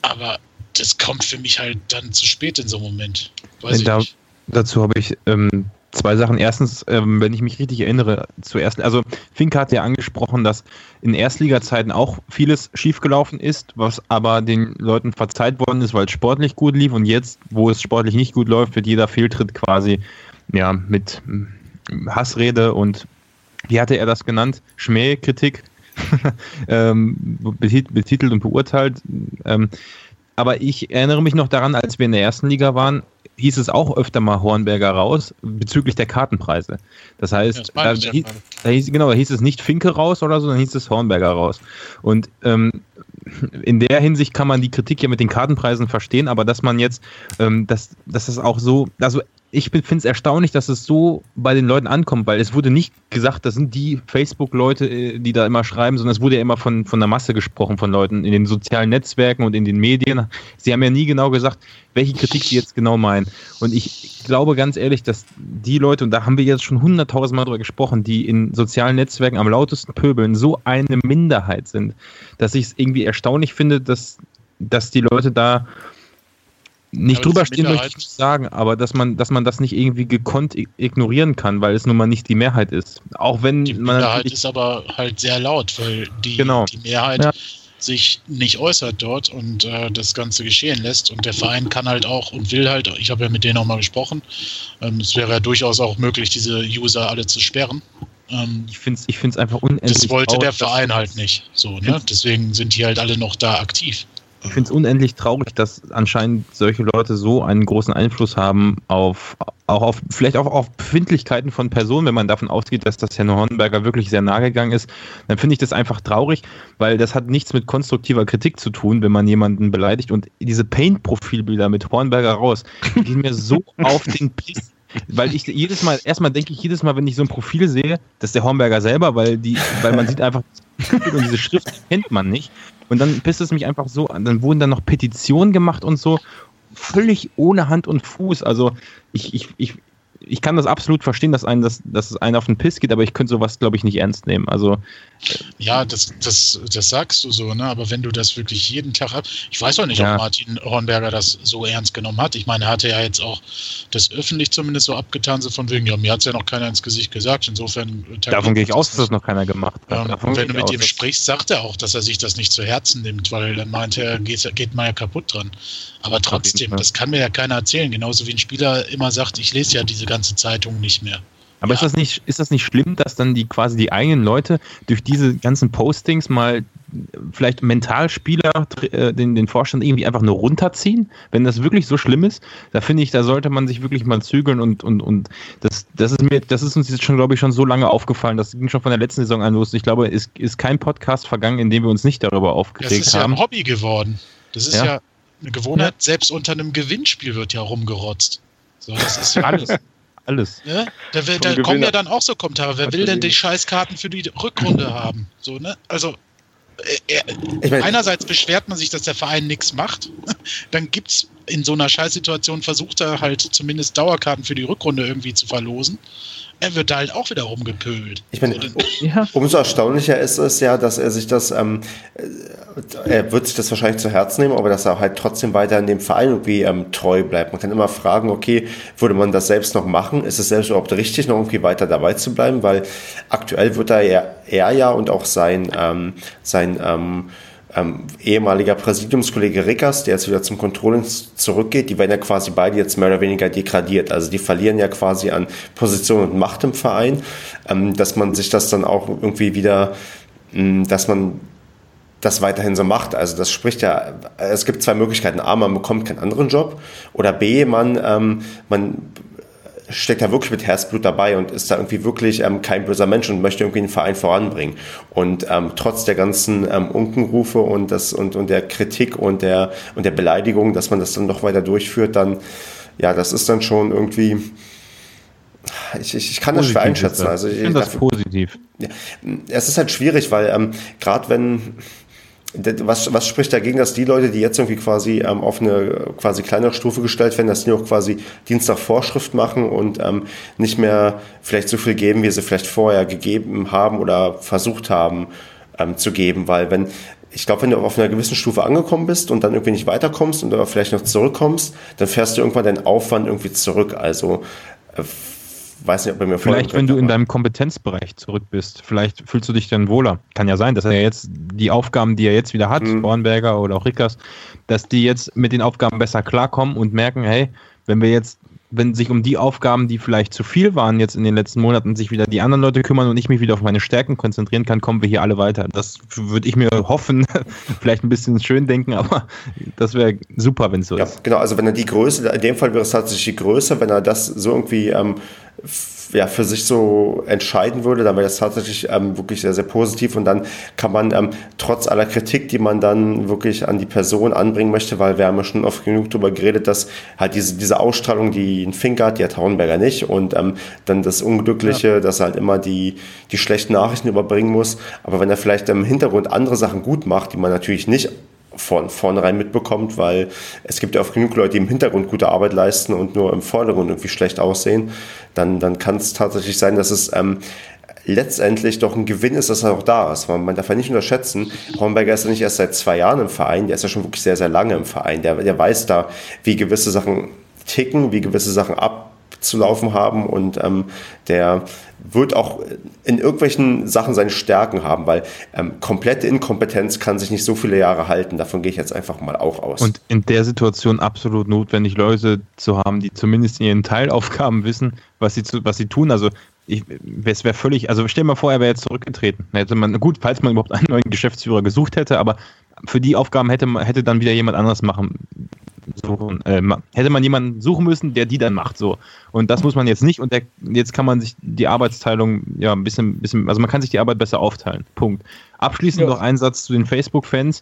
Aber das kommt für mich halt dann zu spät in so einem Moment. Weiß da, dazu habe ich ähm, zwei Sachen. Erstens, ähm, wenn ich mich richtig erinnere, zuerst, also Fink hat ja angesprochen, dass in Erstliga-Zeiten auch vieles schiefgelaufen ist, was aber den Leuten verzeiht worden ist, weil es sportlich gut lief und jetzt, wo es sportlich nicht gut läuft, wird jeder Fehltritt quasi ja mit Hassrede und wie hatte er das genannt? Schmähkritik ähm, betitelt und beurteilt. Ähm, aber ich erinnere mich noch daran, als wir in der ersten Liga waren, hieß es auch öfter mal Hornberger raus bezüglich der Kartenpreise. Das heißt, ja, das da, hieß, da hieß, genau, da hieß es nicht Finke raus oder so, dann hieß es Hornberger raus. Und ähm, in der Hinsicht kann man die Kritik ja mit den Kartenpreisen verstehen, aber dass man jetzt, ähm, dass, dass das auch so, also ich finde es erstaunlich, dass es so bei den Leuten ankommt, weil es wurde nicht gesagt, das sind die Facebook-Leute, äh, die da immer schreiben, sondern es wurde ja immer von, von der Masse gesprochen, von Leuten in den sozialen Netzwerken und in den Medien. Sie haben ja nie genau gesagt, welche Kritik sie jetzt genau meinen. Und ich glaube ganz ehrlich, dass die Leute, und da haben wir jetzt schon hunderttausendmal drüber gesprochen, die in sozialen Netzwerken am lautesten pöbeln, so eine Minderheit sind, dass ich es irgendwie erstaunlich finde, dass, dass die Leute da nicht drüber stehen möchte ich nicht sagen, aber dass man, dass man das nicht irgendwie gekonnt ignorieren kann, weil es nun mal nicht die Mehrheit ist. Auch wenn die man Mehrheit ist aber halt sehr laut, weil die, genau. die Mehrheit ja. sich nicht äußert dort und äh, das Ganze geschehen lässt. Und der Verein kann halt auch und will halt, ich habe ja mit denen auch mal gesprochen, ähm, es wäre ja durchaus auch möglich, diese User alle zu sperren. Ähm, ich finde es ich find's einfach unendlich. Das wollte der Verein halt nicht. So, ne? Deswegen sind die halt alle noch da aktiv ich finde es unendlich traurig, dass anscheinend solche Leute so einen großen Einfluss haben auf auch auf vielleicht auch auf Befindlichkeiten von Personen, wenn man davon ausgeht, dass das Herrn Hornberger wirklich sehr nahe gegangen ist, dann finde ich das einfach traurig, weil das hat nichts mit konstruktiver Kritik zu tun, wenn man jemanden beleidigt und diese Paint-Profilbilder mit Hornberger raus, die gehen mir so auf den Piss. Weil ich jedes Mal, erstmal denke ich jedes Mal, wenn ich so ein Profil sehe, das ist der Hornberger selber, weil die, weil man sieht einfach und diese Schrift kennt man nicht. Und dann pisst es mich einfach so an. Dann wurden dann noch Petitionen gemacht und so. Völlig ohne Hand und Fuß. Also ich, ich, ich, ich kann das absolut verstehen, dass, einen das, dass es einen auf den Piss geht, aber ich könnte sowas, glaube ich, nicht ernst nehmen. Also ja, das, das, das sagst du so, ne? Aber wenn du das wirklich jeden Tag hast, ich weiß auch nicht, ja. ob Martin Hornberger das so ernst genommen hat. Ich meine, er hatte ja jetzt auch das öffentlich zumindest so abgetan, so von wegen, ja, mir hat es ja noch keiner ins Gesicht gesagt. Insofern. Äh, Davon gehe ich aus, dass das noch keiner gemacht hat. Ähm, und wenn du mit ihm sprichst, sagt er auch, dass er sich das nicht zu Herzen nimmt, weil dann meint er, geht, geht man ja kaputt dran. Aber trotzdem, das kann mir ja keiner erzählen. Genauso wie ein Spieler immer sagt, ich lese ja diese ganze Zeitung nicht mehr. Aber ja. ist, das nicht, ist das nicht schlimm, dass dann die quasi die eigenen Leute durch diese ganzen Postings mal vielleicht Mentalspieler äh, den, den Vorstand irgendwie einfach nur runterziehen, wenn das wirklich so schlimm ist, da finde ich, da sollte man sich wirklich mal zügeln und, und, und das, das ist mir, das ist uns jetzt schon, glaube ich, schon so lange aufgefallen. Das ging schon von der letzten Saison an los. Ich glaube, es ist kein Podcast vergangen, in dem wir uns nicht darüber aufgeregt haben. Das ist ja ein Hobby geworden. Das ist ja, ja eine Gewohnheit, ja. selbst unter einem Gewinnspiel wird ja rumgerotzt. So, das ist alles. Alles. Ne? Da, will, da kommen ja dann auch so Kommentare. Wer will denn die Scheißkarten für die Rückrunde haben? So, ne? Also, äh, ich mein, einerseits beschwert man sich, dass der Verein nichts macht. Dann gibt es in so einer Scheißsituation, versucht er halt zumindest Dauerkarten für die Rückrunde irgendwie zu verlosen er wird da halt auch wieder rumgepölt. Ich meine, so, ja. umso erstaunlicher ist es ja, dass er sich das, ähm, äh, er wird sich das wahrscheinlich zu Herzen nehmen, aber dass er halt trotzdem weiter in dem Verein irgendwie ähm, treu bleibt. Man kann immer fragen, okay, würde man das selbst noch machen? Ist es selbst überhaupt richtig, noch irgendwie weiter dabei zu bleiben? Weil aktuell wird er ja, er ja und auch sein, ähm, sein, ähm, ähm, ehemaliger Präsidiumskollege Rickers, der jetzt wieder zum Controlling zurückgeht, die werden ja quasi beide jetzt mehr oder weniger degradiert. Also die verlieren ja quasi an Position und Macht im Verein, ähm, dass man sich das dann auch irgendwie wieder, mh, hm, dass man das weiterhin so macht. Also das spricht ja, es gibt zwei Möglichkeiten. A, man bekommt keinen anderen Job oder B, man, ähm, man steckt da wirklich mit Herzblut dabei und ist da irgendwie wirklich ähm, kein böser Mensch und möchte irgendwie den Verein voranbringen. Und ähm, trotz der ganzen ähm, Unkenrufe und, das, und, und der Kritik und der, und der Beleidigung, dass man das dann noch weiter durchführt, dann, ja, das ist dann schon irgendwie, ich, ich, ich kann positiv das schwer einschätzen. Also ich, ich finde das positiv. Ja, es ist halt schwierig, weil ähm, gerade wenn was, was spricht dagegen, dass die Leute, die jetzt irgendwie quasi ähm, auf eine quasi kleinere Stufe gestellt werden, dass die auch quasi Dienstag Vorschrift machen und ähm, nicht mehr vielleicht so viel geben, wie sie vielleicht vorher gegeben haben oder versucht haben ähm, zu geben, weil wenn ich glaube, wenn du auf einer gewissen Stufe angekommen bist und dann irgendwie nicht weiterkommst und vielleicht noch zurückkommst, dann fährst du irgendwann deinen Aufwand irgendwie zurück. Also äh, weiß nicht, ob er mir Vielleicht, wenn du in deinem Kompetenzbereich zurück bist, vielleicht fühlst du dich dann wohler. Kann ja sein, dass er jetzt die Aufgaben, die er jetzt wieder hat, mhm. Bornberger oder auch Rickers, dass die jetzt mit den Aufgaben besser klarkommen und merken, hey, wenn wir jetzt wenn sich um die Aufgaben, die vielleicht zu viel waren jetzt in den letzten Monaten, sich wieder die anderen Leute kümmern und ich mich wieder auf meine Stärken konzentrieren kann, kommen wir hier alle weiter. Das würde ich mir hoffen, vielleicht ein bisschen schön denken, aber das wäre super, wenn es so ja, ist. Genau, also wenn er die Größe, in dem Fall wäre es tatsächlich die Größe, wenn er das so irgendwie ähm, ja, für sich so entscheiden würde, dann wäre das tatsächlich ähm, wirklich sehr, sehr positiv. Und dann kann man ähm, trotz aller Kritik, die man dann wirklich an die Person anbringen möchte, weil wir haben ja schon oft genug darüber geredet, dass halt diese, diese Ausstrahlung, die ein Fink hat, die hat Hauenberger nicht. Und ähm, dann das Unglückliche, ja. dass er halt immer die, die schlechten Nachrichten überbringen muss, aber wenn er vielleicht im Hintergrund andere Sachen gut macht, die man natürlich nicht von vornherein mitbekommt, weil es gibt ja oft genug Leute, die im Hintergrund gute Arbeit leisten und nur im Vordergrund irgendwie schlecht aussehen, dann, dann kann es tatsächlich sein, dass es ähm, letztendlich doch ein Gewinn ist, dass er auch da ist. Man, man darf ja nicht unterschätzen, Hornberger ist ja nicht erst seit zwei Jahren im Verein, der ist ja schon wirklich sehr, sehr lange im Verein. Der, der weiß da, wie gewisse Sachen ticken, wie gewisse Sachen abzulaufen haben und ähm, der wird auch in irgendwelchen Sachen seine Stärken haben, weil ähm, komplette Inkompetenz kann sich nicht so viele Jahre halten. Davon gehe ich jetzt einfach mal auch aus. Und in der Situation absolut notwendig, Leute zu haben, die zumindest in ihren Teilaufgaben wissen, was sie, zu, was sie tun. Also ich, es wäre völlig, also stell dir mal vor, er wäre jetzt zurückgetreten. Hätte man, gut, falls man überhaupt einen neuen Geschäftsführer gesucht hätte, aber für die Aufgaben hätte, hätte dann wieder jemand anderes machen suchen, äh, hätte man jemanden suchen müssen, der die dann macht. So. Und das muss man jetzt nicht. Und der, jetzt kann man sich die Arbeitsteilung ja ein bisschen, bisschen, also man kann sich die Arbeit besser aufteilen. Punkt. Abschließend ja. noch ein Satz zu den Facebook-Fans.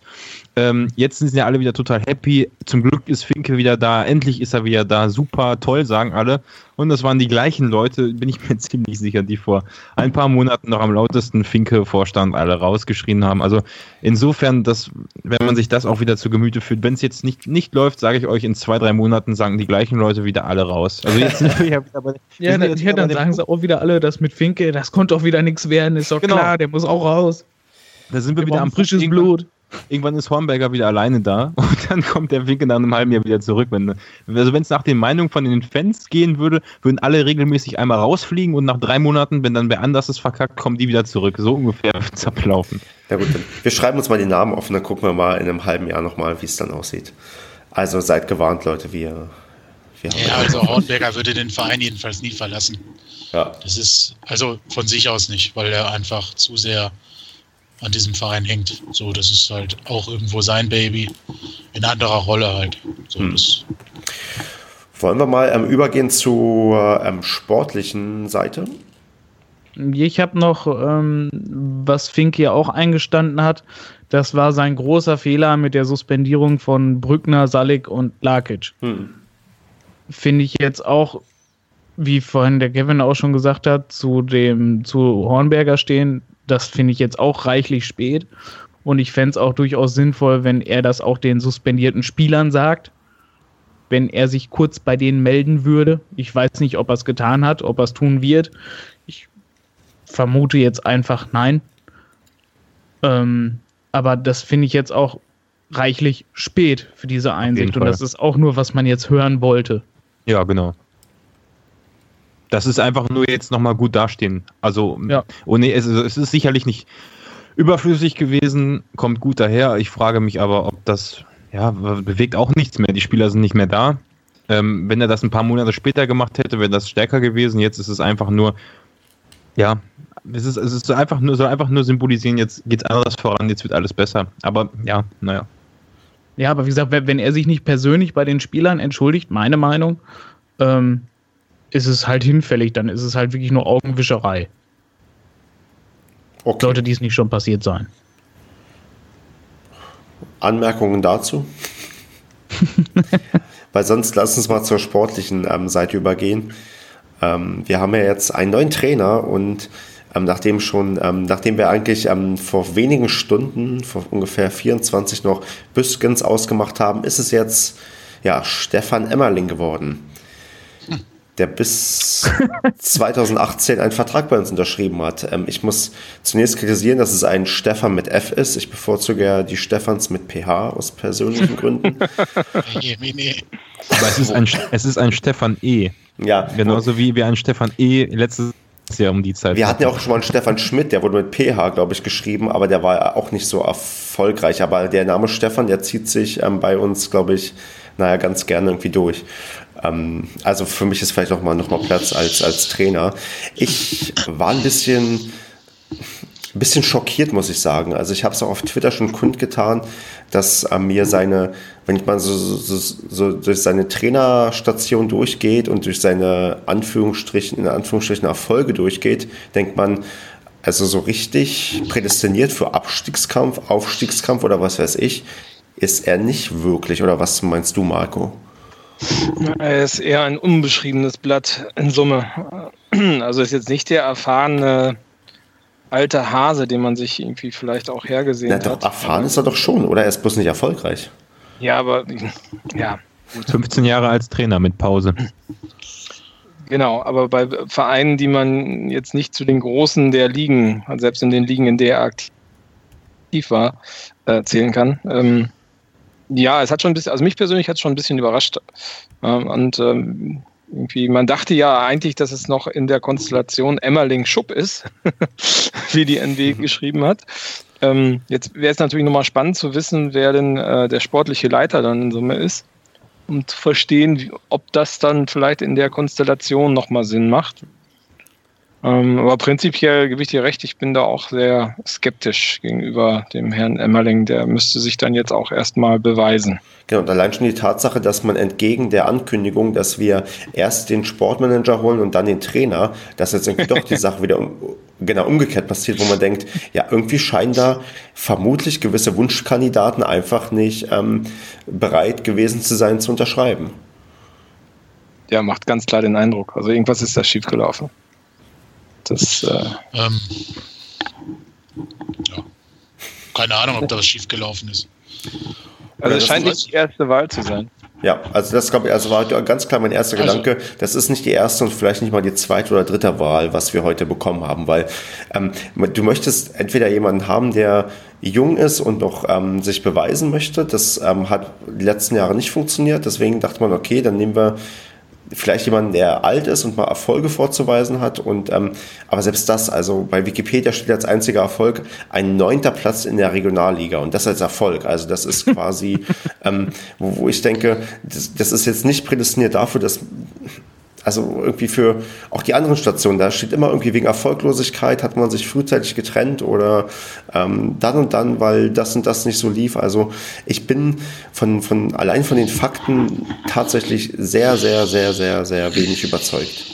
Ähm, jetzt sind ja alle wieder total happy. Zum Glück ist Finke wieder da. Endlich ist er wieder da. Super, toll, sagen alle. Und das waren die gleichen Leute, bin ich mir ziemlich sicher, die vor ein paar Monaten noch am lautesten Finke-Vorstand alle rausgeschrien haben. Also insofern, dass, wenn man sich das auch wieder zu Gemüte führt, wenn es jetzt nicht, nicht läuft, sage ich euch, in zwei, drei Monaten sagen die gleichen Leute wieder alle raus. Also jetzt sind wir ja wieder bei, Ja, dann, ja, dann sagen sie auch wieder alle, das mit Finke, das konnte doch wieder nichts werden, ist doch genau. klar, der muss auch raus. Da sind wir, wir wieder am frisches Blut. Irgendwann ist Hornberger wieder alleine da und dann kommt der Winkel nach einem halben Jahr wieder zurück. Wenn, also wenn es nach den Meinungen von den Fans gehen würde, würden alle regelmäßig einmal rausfliegen und nach drei Monaten, wenn dann wer anders ist verkackt, kommen die wieder zurück. So ungefähr wird es ablaufen. Ja gut, dann wir schreiben uns mal die Namen auf und dann gucken wir mal in einem halben Jahr nochmal, wie es dann aussieht. Also seid gewarnt, Leute, wir, wir Ja, also Hornberger würde den Verein jedenfalls nie verlassen. Ja. Das ist also von sich aus nicht, weil er einfach zu sehr an diesem Verein hängt. So, das ist halt auch irgendwo sein Baby, in anderer Rolle halt. So, hm. Wollen wir mal ähm, übergehen zur ähm, sportlichen Seite? Ich habe noch, ähm, was Fink hier auch eingestanden hat, das war sein großer Fehler mit der Suspendierung von Brückner, Salik und Lakic. Hm. Finde ich jetzt auch, wie vorhin der Kevin auch schon gesagt hat, zu dem zu Hornberger stehen, das finde ich jetzt auch reichlich spät. Und ich fände es auch durchaus sinnvoll, wenn er das auch den suspendierten Spielern sagt. Wenn er sich kurz bei denen melden würde. Ich weiß nicht, ob er es getan hat, ob er es tun wird. Vermute jetzt einfach nein. Ähm, aber das finde ich jetzt auch reichlich spät für diese Einsicht. Und das ist auch nur, was man jetzt hören wollte. Ja, genau. Das ist einfach nur jetzt nochmal gut dastehen. Also, ja. oh nee, es, es ist sicherlich nicht überflüssig gewesen, kommt gut daher. Ich frage mich aber, ob das, ja, bewegt auch nichts mehr. Die Spieler sind nicht mehr da. Ähm, wenn er das ein paar Monate später gemacht hätte, wäre das stärker gewesen. Jetzt ist es einfach nur, ja, es ist, es ist einfach nur, soll einfach nur symbolisieren, jetzt geht es anders voran, jetzt wird alles besser. Aber ja, naja. Ja, aber wie gesagt, wenn er sich nicht persönlich bei den Spielern entschuldigt, meine Meinung, ähm, ist es halt hinfällig, dann ist es halt wirklich nur Augenwischerei. Okay. Sollte dies nicht schon passiert sein. Anmerkungen dazu? Weil sonst lass uns mal zur sportlichen ähm, Seite übergehen. Ähm, wir haben ja jetzt einen neuen Trainer und ähm, nachdem schon, ähm, nachdem wir eigentlich ähm, vor wenigen Stunden, vor ungefähr 24 noch Büskens ausgemacht haben, ist es jetzt ja Stefan Emmerling geworden der bis 2018 einen Vertrag bei uns unterschrieben hat. Ähm, ich muss zunächst kritisieren, dass es ein Stefan mit F ist. Ich bevorzuge ja die Stefans mit PH aus persönlichen Gründen. Aber es ist ein, es ist ein Stefan E. Ja. Genauso wie wir ein Stefan E. letztes Jahr um die Zeit. Wir hatten ja auch schon mal einen Stefan Schmidt, der wurde mit PH, glaube ich, geschrieben, aber der war auch nicht so erfolgreich. Aber der Name Stefan, der zieht sich ähm, bei uns, glaube ich, naja, ganz gerne irgendwie durch. Ähm, also für mich ist vielleicht auch mal noch mal Platz als, als Trainer. Ich war ein bisschen, ein bisschen schockiert, muss ich sagen. Also ich habe es auch auf Twitter schon kundgetan, dass mir seine, wenn ich mal so, so, so, durch seine Trainerstation durchgeht und durch seine Anführungsstrichen, in Anführungsstrichen Erfolge durchgeht, denkt man, also so richtig prädestiniert für Abstiegskampf, Aufstiegskampf oder was weiß ich, ist er nicht wirklich. Oder was meinst du, Marco? Er ist eher ein unbeschriebenes Blatt in Summe. Also ist jetzt nicht der erfahrene alte Hase, den man sich irgendwie vielleicht auch hergesehen Na, hat. Erfahren ist er doch schon, oder? Er ist bloß nicht erfolgreich. Ja, aber ja. Gut. 15 Jahre als Trainer mit Pause. Genau, aber bei Vereinen, die man jetzt nicht zu den großen der Ligen, selbst in den Ligen, in der er aktiv war, äh, zählen kann, ähm, ja, es hat schon ein bisschen, also mich persönlich hat es schon ein bisschen überrascht. Ähm, und ähm, irgendwie, man dachte ja eigentlich, dass es noch in der Konstellation Emmerling Schupp ist, wie die NW mhm. geschrieben hat. Ähm, jetzt wäre es natürlich nochmal spannend zu wissen, wer denn äh, der sportliche Leiter dann in Summe ist, um zu verstehen, wie, ob das dann vielleicht in der Konstellation nochmal Sinn macht. Ähm, aber prinzipiell gebe ich dir recht, ich bin da auch sehr skeptisch gegenüber dem Herrn Emmerling. Der müsste sich dann jetzt auch erstmal beweisen. Genau, und allein schon die Tatsache, dass man entgegen der Ankündigung, dass wir erst den Sportmanager holen und dann den Trainer, dass jetzt irgendwie doch die Sache wieder um, genau umgekehrt passiert, wo man denkt, ja, irgendwie scheinen da vermutlich gewisse Wunschkandidaten einfach nicht ähm, bereit gewesen zu sein, zu unterschreiben. Ja, macht ganz klar den Eindruck. Also irgendwas ist da schiefgelaufen. Das, äh ähm, ja. Keine Ahnung, ob da was schiefgelaufen ist. Also es scheint nicht die erste Wahl zu sein. Ja, also das glaube ich, also war ganz klar mein erster also, Gedanke. Das ist nicht die erste und vielleicht nicht mal die zweite oder dritte Wahl, was wir heute bekommen haben, weil ähm, du möchtest entweder jemanden haben, der jung ist und noch ähm, sich beweisen möchte. Das ähm, hat die letzten Jahre nicht funktioniert. Deswegen dachte man, okay, dann nehmen wir vielleicht jemanden, der alt ist und mal Erfolge vorzuweisen hat. Und ähm, aber selbst das, also bei Wikipedia steht als einziger Erfolg ein neunter Platz in der Regionalliga und das als Erfolg. Also das ist quasi, ähm, wo, wo ich denke, das, das ist jetzt nicht prädestiniert dafür, dass also irgendwie für auch die anderen Stationen, da steht immer irgendwie wegen Erfolglosigkeit hat man sich frühzeitig getrennt oder ähm, dann und dann, weil das und das nicht so lief. Also ich bin von, von allein von den Fakten tatsächlich sehr, sehr, sehr, sehr, sehr wenig überzeugt.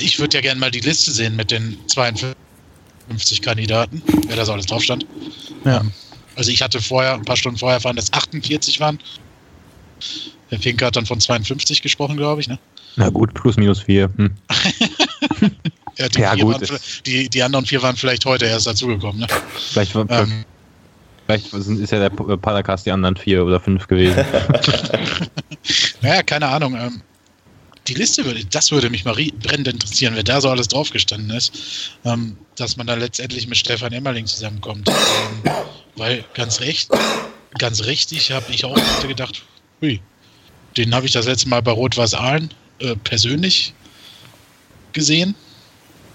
Ich würde ja gerne mal die Liste sehen mit den 52 Kandidaten, wer da so alles drauf stand. Ja. Ähm, also ich hatte vorher, ein paar Stunden vorher erfahren, dass 48 waren. Herr Finke hat dann von 52 gesprochen, glaube ich, ne? Na gut, plus minus vier. Hm. ja, die, ja, gut. Waren, die, die, anderen vier waren vielleicht heute erst dazugekommen. Ne? Vielleicht ähm, Vielleicht ist ja der Podcast die anderen vier oder fünf gewesen. naja, keine Ahnung. Ähm, die Liste würde, das würde mich mal brennend interessieren, wenn da so alles draufgestanden ist, ähm, dass man da letztendlich mit Stefan Emmerling zusammenkommt. Ähm, weil ganz recht, ganz richtig habe ich auch gedacht, hui, den habe ich das letzte Mal bei Rot-Weiß Aalen äh, persönlich gesehen.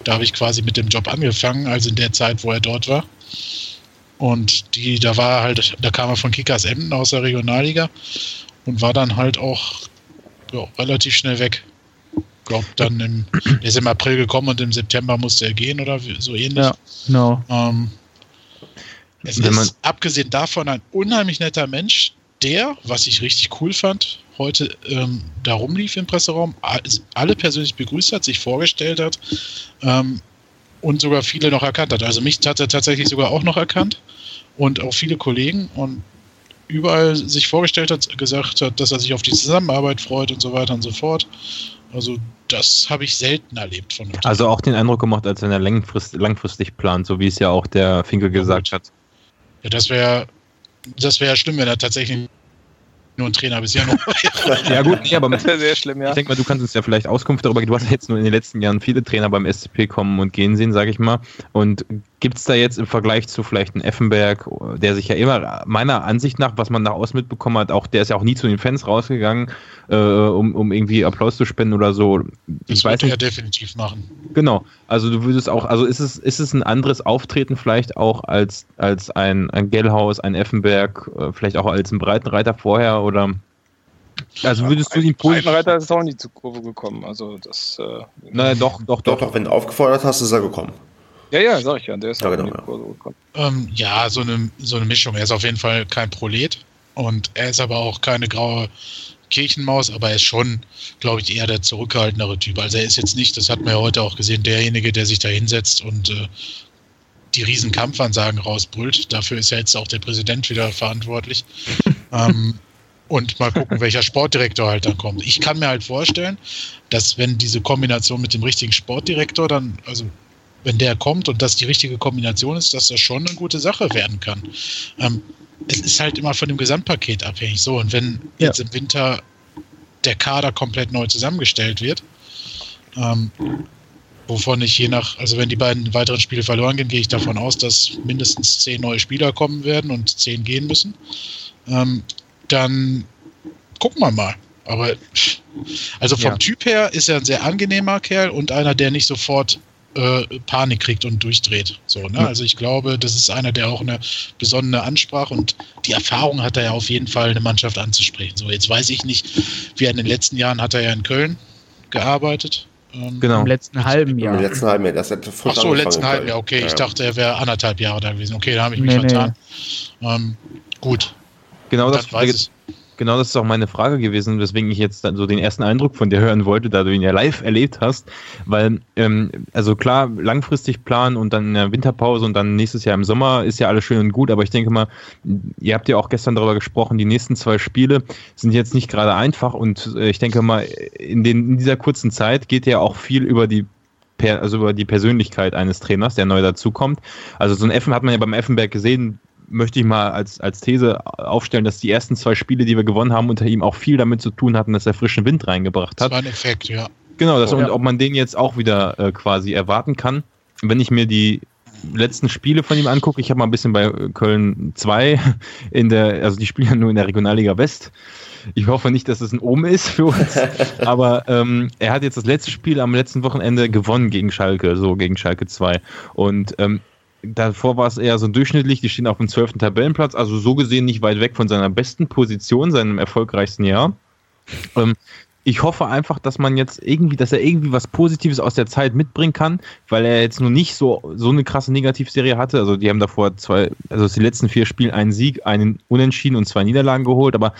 Da habe ich quasi mit dem Job angefangen, also in der Zeit, wo er dort war. Und die, da war halt, da kam er von Kickers Emden aus der Regionalliga und war dann halt auch ja, relativ schnell weg. Ich glaube, dann im, er ist im April gekommen und im September musste er gehen oder so ähnlich. Ja, no. Ähm, es Wenn ist abgesehen davon ein unheimlich netter Mensch, der, was ich richtig cool fand, heute ähm, da rumlief im Presseraum, alle persönlich begrüßt hat, sich vorgestellt hat ähm, und sogar viele noch erkannt hat. Also mich hat er tatsächlich sogar auch noch erkannt und auch viele Kollegen und überall sich vorgestellt hat, gesagt hat, dass er sich auf die Zusammenarbeit freut und so weiter und so fort. Also das habe ich selten erlebt von ihm. Also auch den Eindruck gemacht, als wenn er langfrist, langfristig plant, so wie es ja auch der Finkel gesagt hat. Ja, das wäre das wäre schlimm, wenn er tatsächlich nur ein Trainer bis Januar. ja gut, nee, aber das sehr schlimm, ja. Ich denke mal, du kannst uns ja vielleicht Auskunft darüber geben. Du hast ja jetzt nur in den letzten Jahren viele Trainer beim SCP kommen und gehen sehen, sage ich mal. Und gibt es da jetzt im Vergleich zu vielleicht einem Effenberg, der sich ja immer meiner Ansicht nach, was man nach außen mitbekommen hat, auch der ist ja auch nie zu den Fans rausgegangen, äh, um, um irgendwie Applaus zu spenden oder so. Ich das würde er definitiv machen. Genau. Also du würdest auch, also ist es, ist es ein anderes Auftreten vielleicht auch als, als ein, ein Gellhaus, ein Effenberg, äh, vielleicht auch als ein Breitenreiter vorher oder? Also würdest du ihn positiv. Breitenreiter ist auch nie zur Kurve gekommen. Also das. Äh, naja, doch, doch, doch, doch. Wenn du aufgefordert hast, ist er gekommen. Ja, ja, sag ich ja. Der ist ja, genau, ja. Ähm, ja, so eine, so eine Mischung. Er ist auf jeden Fall kein Prolet und er ist aber auch keine graue Kirchenmaus, aber er ist schon, glaube ich, eher der zurückhaltendere Typ. Also er ist jetzt nicht, das hat man ja heute auch gesehen, derjenige, der sich da hinsetzt und äh, die riesen Kampfansagen rausbrüllt. Dafür ist ja jetzt auch der Präsident wieder verantwortlich. ähm, und mal gucken, welcher Sportdirektor halt dann kommt. Ich kann mir halt vorstellen, dass wenn diese Kombination mit dem richtigen Sportdirektor dann, also wenn der kommt und das die richtige Kombination ist, dass das schon eine gute Sache werden kann. Ähm, es ist halt immer von dem Gesamtpaket abhängig. So, und wenn ja. jetzt im Winter der Kader komplett neu zusammengestellt wird, ähm, wovon ich je nach, also wenn die beiden weiteren Spiele verloren gehen, gehe ich davon aus, dass mindestens zehn neue Spieler kommen werden und zehn gehen müssen. Ähm, dann gucken wir mal. Aber also vom ja. Typ her ist er ein sehr angenehmer Kerl und einer, der nicht sofort äh, Panik kriegt und durchdreht. So, ne? Also ich glaube, das ist einer, der auch eine besondere Ansprache und die Erfahrung hat er ja auf jeden Fall, eine Mannschaft anzusprechen. So, jetzt weiß ich nicht, wie er in den letzten Jahren hat er ja in Köln gearbeitet. Ähm, genau. Im letzten halben Jahr. Im letzten halben Jahr. Das hat Ach so, letzten halben Jahr. Okay, ja. ich dachte, er wäre anderthalb Jahre da gewesen. Okay, da habe ich mich nee, vertan. Nee. Ähm, gut. Genau das, das weiß ich. Genau, das ist auch meine Frage gewesen, weswegen ich jetzt so den ersten Eindruck von dir hören wollte, da du ihn ja live erlebt hast. Weil, ähm, also klar, langfristig planen und dann in der Winterpause und dann nächstes Jahr im Sommer ist ja alles schön und gut, aber ich denke mal, ihr habt ja auch gestern darüber gesprochen, die nächsten zwei Spiele sind jetzt nicht gerade einfach und äh, ich denke mal, in, den, in dieser kurzen Zeit geht ja auch viel über die also über die Persönlichkeit eines Trainers, der neu dazukommt. Also so ein Effen hat man ja beim Effenberg gesehen, möchte ich mal als, als These aufstellen, dass die ersten zwei Spiele, die wir gewonnen haben, unter ihm auch viel damit zu tun hatten, dass er frischen Wind reingebracht hat. Das war ein Effekt, ja. Genau, das, oh, und ob man den jetzt auch wieder äh, quasi erwarten kann. Wenn ich mir die letzten Spiele von ihm angucke, ich habe mal ein bisschen bei Köln 2 in der, also die spielen ja nur in der Regionalliga West. Ich hoffe nicht, dass es ein Omen ist für uns. aber ähm, er hat jetzt das letzte Spiel am letzten Wochenende gewonnen gegen Schalke, so gegen Schalke 2. Und ähm, Davor war es eher so durchschnittlich, die stehen auf dem 12. Tabellenplatz, also so gesehen nicht weit weg von seiner besten Position, seinem erfolgreichsten Jahr. Ähm, ich hoffe einfach, dass man jetzt irgendwie, dass er irgendwie was Positives aus der Zeit mitbringen kann, weil er jetzt nur nicht so, so eine krasse Negativserie hatte. Also die haben davor zwei, also die letzten vier Spiele einen Sieg, einen Unentschieden und zwei Niederlagen geholt, aber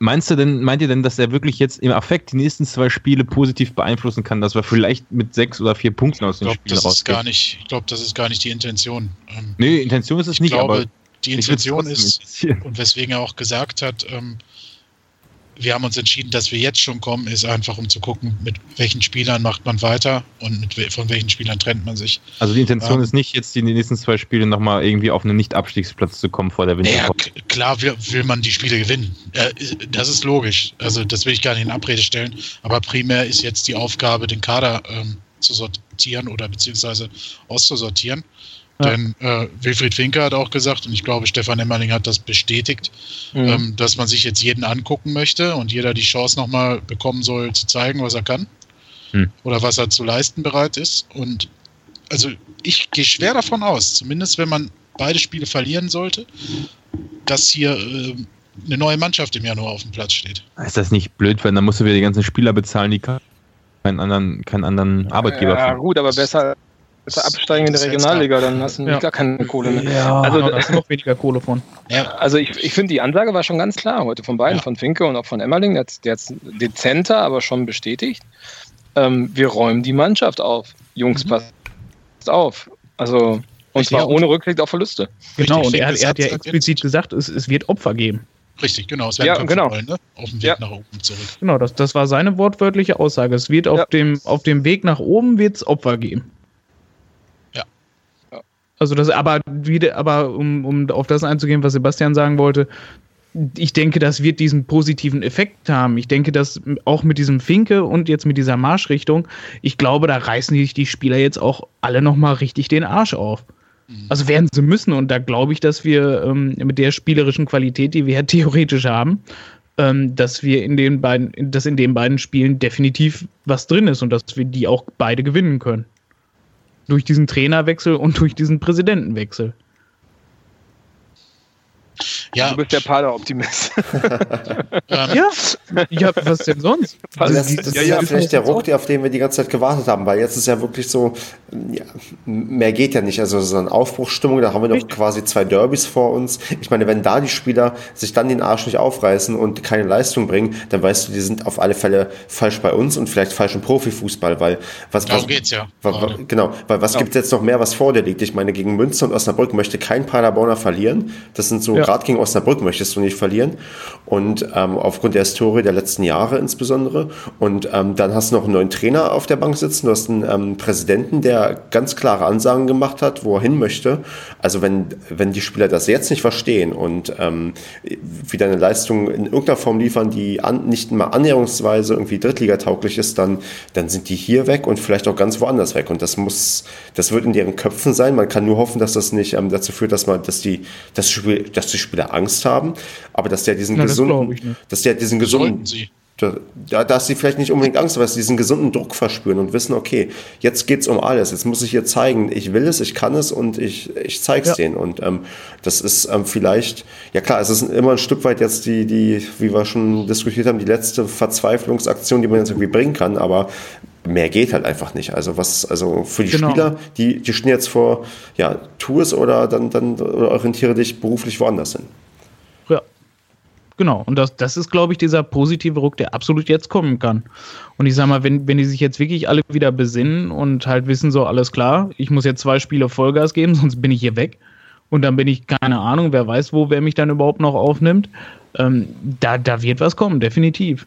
Meinst du denn, meint ihr denn, dass er wirklich jetzt im Affekt die nächsten zwei Spiele positiv beeinflussen kann, dass wir vielleicht mit sechs oder vier Punkten aus dem Spiel rausgehen? Ich glaube, das ist gar nicht die Intention. Ähm, nee, Intention ist es nicht, glaube, aber die Intention ist, und weswegen er auch gesagt hat, ähm, wir haben uns entschieden, dass wir jetzt schon kommen, ist einfach, um zu gucken, mit welchen Spielern macht man weiter und mit, von welchen Spielern trennt man sich. Also die Intention ähm, ist nicht, jetzt die nächsten zwei Spiele nochmal irgendwie auf einen Nicht-Abstiegsplatz zu kommen vor der Winterpause. Ja, klar will, will, man die Spiele gewinnen. das ist logisch. Also das will ich gar nicht in Abrede stellen. Aber primär ist jetzt die Aufgabe, den Kader ähm, zu sortieren oder beziehungsweise auszusortieren. Ja. Denn äh, Wilfried Finke hat auch gesagt, und ich glaube, Stefan Emmerling hat das bestätigt, mhm. ähm, dass man sich jetzt jeden angucken möchte und jeder die Chance nochmal bekommen soll, zu zeigen, was er kann mhm. oder was er zu leisten bereit ist. Und also ich gehe schwer davon aus, zumindest wenn man beide Spiele verlieren sollte, dass hier äh, eine neue Mannschaft im Januar auf dem Platz steht. Ist das nicht blöd, wenn dann musst du wieder die ganzen Spieler bezahlen, die keinen anderen, keinen anderen Arbeitgeber Ja, gut, aber besser Besser absteigen in der Regionalliga, dann hast du ja. gar keine Kohle mehr. Ja, also da ist noch weniger Kohle von. Ja. Also ich, ich finde, die Ansage war schon ganz klar heute von beiden, ja. von Finke und auch von Emmerling. Der hat es dezenter, aber schon bestätigt. Ähm, wir räumen die Mannschaft auf. Jungs, mhm. passt auf. Also, und zwar ohne Rückblick auf Verluste. Genau, Richtig, und er, er hat ja explizit gesagt, es, es wird Opfer geben. Richtig, genau. Es werden ja, genau. Rollen, ne? Auf dem Weg ja. nach oben zurück. Genau, das, das war seine wortwörtliche Aussage. Es wird auf, ja. dem, auf dem Weg nach oben wird's Opfer geben. Also das, aber wieder, aber um, um auf das einzugehen, was Sebastian sagen wollte, ich denke, das wird diesen positiven Effekt haben. Ich denke, dass auch mit diesem Finke und jetzt mit dieser Marschrichtung, ich glaube, da reißen sich die Spieler jetzt auch alle nochmal richtig den Arsch auf. Mhm. Also werden sie müssen und da glaube ich, dass wir ähm, mit der spielerischen Qualität, die wir ja theoretisch haben, ähm, dass wir in den beiden, dass in den beiden Spielen definitiv was drin ist und dass wir die auch beide gewinnen können durch diesen Trainerwechsel und durch diesen Präsidentenwechsel. Ja. Du bist der Pader-Optimist. Ähm. ja. ja, was denn sonst? Also das, das ja, ist ja, vielleicht der Ruck, auf den wir die ganze Zeit gewartet haben, weil jetzt ist ja wirklich so, ja, mehr geht ja nicht. Also so eine Aufbruchsstimmung, da haben wir noch Richtig. quasi zwei Derbys vor uns. Ich meine, wenn da die Spieler sich dann den Arsch nicht aufreißen und keine Leistung bringen, dann weißt du, die sind auf alle Fälle falsch bei uns und vielleicht falsch im Profifußball, weil was, Darum was, geht's ja. Wa, genau, weil was ja. gibt es jetzt noch mehr, was vor dir liegt? Ich meine, gegen Münster und Osnabrück möchte kein Paderborner verlieren. Das sind so gerade gegen Osnabrück möchtest du nicht verlieren. Und ähm, aufgrund der Historie der letzten Jahre insbesondere. Und ähm, dann hast du noch einen neuen Trainer auf der Bank sitzen. Du hast einen ähm, Präsidenten, der ganz klare Ansagen gemacht hat, wo er hin möchte. Also wenn, wenn die Spieler das jetzt nicht verstehen und ähm, wieder eine Leistung in irgendeiner Form liefern, die an, nicht mal annäherungsweise irgendwie Drittligatauglich ist, dann, dann sind die hier weg und vielleicht auch ganz woanders weg. Und das muss, das wird in deren Köpfen sein. Man kann nur hoffen, dass das nicht ähm, dazu führt, dass man, dass die, das Spiel, dass die Spieler Angst haben, aber dass der diesen Na, gesunden, dass der diesen gesunden, da, dass sie vielleicht nicht unbedingt Angst haben, dass sie diesen gesunden Druck verspüren und wissen, okay, jetzt geht's um alles, jetzt muss ich hier zeigen, ich will es, ich kann es und ich, ich zeig's ja. denen. Und ähm, das ist ähm, vielleicht, ja klar, es ist immer ein Stück weit jetzt die, die, wie wir schon diskutiert haben, die letzte Verzweiflungsaktion, die man jetzt irgendwie bringen kann, aber mehr geht halt einfach nicht. Also was, also für die genau. Spieler, die, die stehen jetzt vor, ja, tu es oder dann, dann oder orientiere dich beruflich woanders hin. Ja. Genau. Und das, das ist, glaube ich, dieser positive Ruck, der absolut jetzt kommen kann. Und ich sage mal, wenn, wenn die sich jetzt wirklich alle wieder besinnen und halt wissen, so, alles klar, ich muss jetzt zwei Spiele Vollgas geben, sonst bin ich hier weg. Und dann bin ich, keine Ahnung, wer weiß wo, wer mich dann überhaupt noch aufnimmt. Ähm, da, da wird was kommen, definitiv.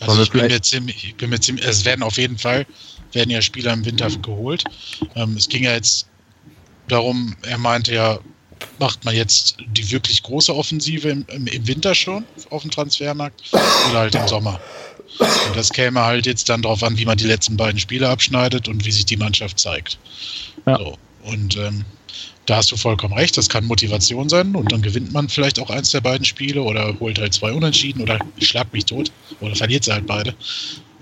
Also ich bin, mir ziemlich, ich bin mir ziemlich, es werden auf jeden Fall, werden ja Spieler im Winter geholt. Ähm, es ging ja jetzt darum, er meinte ja, macht man jetzt die wirklich große Offensive im, im Winter schon auf dem Transfermarkt oder halt im Sommer? Und das käme halt jetzt dann darauf an, wie man die letzten beiden Spiele abschneidet und wie sich die Mannschaft zeigt. Ja. So. Und ähm, da hast du vollkommen recht, das kann Motivation sein und dann gewinnt man vielleicht auch eins der beiden Spiele oder holt halt zwei Unentschieden oder schlag mich tot oder verliert sie halt beide.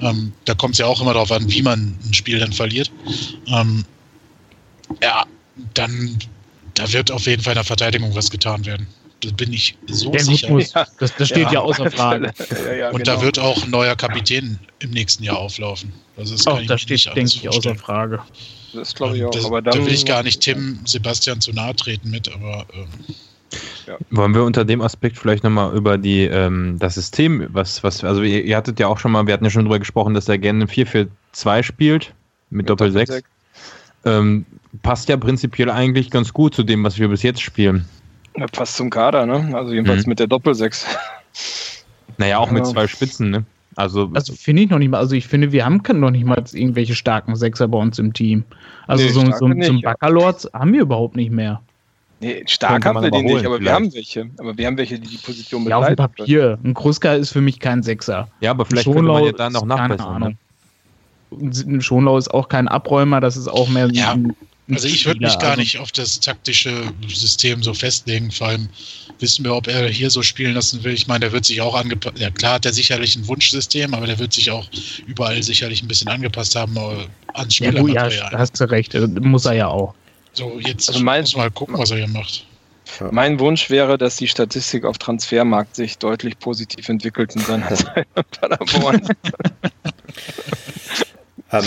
Ähm, da kommt es ja auch immer darauf an, wie man ein Spiel dann verliert. Ähm, ja, dann da wird auf jeden Fall in der Verteidigung was getan werden. Da bin ich so der sicher. Muss, das, das, steht ja, ja außer Frage. Ja, ja, und genau. da wird auch ein neuer Kapitän im nächsten Jahr auflaufen. Also das, auch, das steht, denke ich, außer Frage. Das glaube ich auch. Das, aber dann, da will ich gar nicht Tim Sebastian zu nahe treten mit, aber. Ähm, ja. Wollen wir unter dem Aspekt vielleicht nochmal über die, ähm, das System, was, was, also ihr, ihr, hattet ja auch schon mal, wir hatten ja schon drüber gesprochen, dass er gerne 4-4-2 spielt mit, mit Doppel-6. Ähm, passt ja prinzipiell eigentlich ganz gut zu dem, was wir bis jetzt spielen. Ja, passt zum Kader, ne? Also jedenfalls mhm. mit der Doppel-6. Naja, auch mit zwei Spitzen, ne? Also, also finde ich noch nicht mal, also ich finde, wir haben noch nicht mal irgendwelche starken Sechser bei uns im Team. Also nee, so, so, so ein Baccalords haben wir überhaupt nicht mehr. Nee, stark haben wir die nicht, aber vielleicht. wir haben welche. Aber wir haben welche, die die Position Ja, auf dem Papier. Ein Kruska ist für mich kein Sechser. Ja, aber vielleicht Schonlau könnte man ja da noch nachbessern. Ne? Schonlau ist auch kein Abräumer, das ist auch mehr ja. ein, ein Also ich würde mich gar also nicht auf das taktische System so festlegen. Vor allem wissen wir, ob er hier so spielen lassen will. Ich meine, der wird sich auch angepasst. Ja, klar hat er sicherlich ein Wunschsystem, aber der wird sich auch überall sicherlich ein bisschen angepasst haben äh, ans Spielermaterial. Ja, ja, hast du recht. Muss er ja auch. So, jetzt also mein, muss mal gucken, was er hier macht. Mein Wunsch wäre, dass die Statistik auf Transfermarkt sich deutlich positiv entwickelt in seiner Zeit Paderborn. ähm,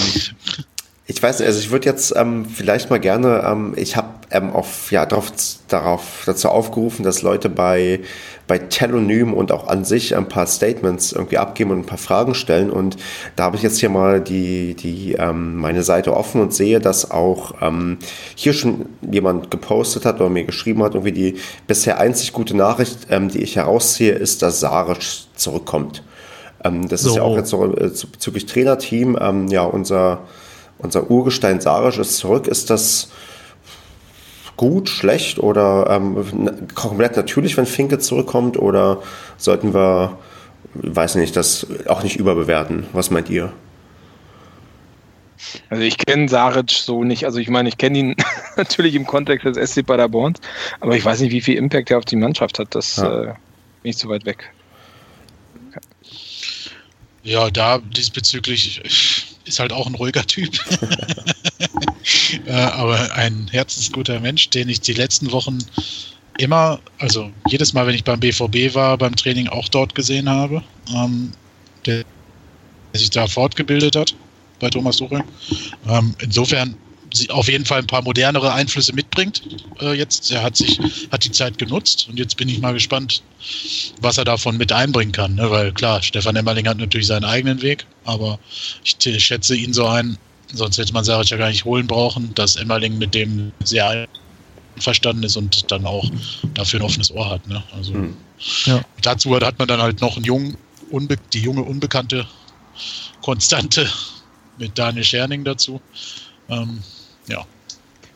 ich weiß nicht, also ich würde jetzt ähm, vielleicht mal gerne, ähm, ich habe ähm, auf, ja, darauf, darauf, dazu aufgerufen, dass Leute bei, bei Telonym und auch an sich ein paar Statements irgendwie abgeben und ein paar Fragen stellen. Und da habe ich jetzt hier mal die, die, ähm, meine Seite offen und sehe, dass auch ähm, hier schon jemand gepostet hat oder mir geschrieben hat, irgendwie die bisher einzig gute Nachricht, ähm, die ich herausziehe, ist, dass Saric zurückkommt. Ähm, das so. ist ja auch jetzt so äh, bezüglich Trainerteam, ähm, ja, unser unser Urgestein Sarisch ist zurück. Ist das gut, schlecht oder ähm, komplett natürlich, wenn Finke zurückkommt? Oder sollten wir, weiß nicht, das auch nicht überbewerten? Was meint ihr? Also ich kenne Saric so nicht. Also ich meine, ich kenne ihn natürlich im Kontext des SC Paderborn, aber ich weiß nicht, wie viel Impact er auf die Mannschaft hat. Das ja. äh, bin ich zu weit weg. Ja, da diesbezüglich ist halt auch ein ruhiger Typ. äh, aber ein herzensguter Mensch, den ich die letzten Wochen immer, also jedes Mal, wenn ich beim BVB war, beim Training auch dort gesehen habe, ähm, der, der sich da fortgebildet hat bei Thomas Tuchel. Ähm, insofern auf jeden Fall ein paar modernere Einflüsse mitbringt. Äh, jetzt, er hat sich, hat die Zeit genutzt und jetzt bin ich mal gespannt, was er davon mit einbringen kann. Ne? Weil klar, Stefan Emmerling hat natürlich seinen eigenen Weg, aber ich schätze ihn so ein, sonst hätte man Saric ja gar nicht holen brauchen, dass Emmerling mit dem sehr einverstanden ist und dann auch dafür ein offenes Ohr hat. Ne? Also hm. ja. dazu hat man dann halt noch einen jungen, unbe die junge Unbekannte Konstante mit Daniel Scherning dazu. Ähm, ja.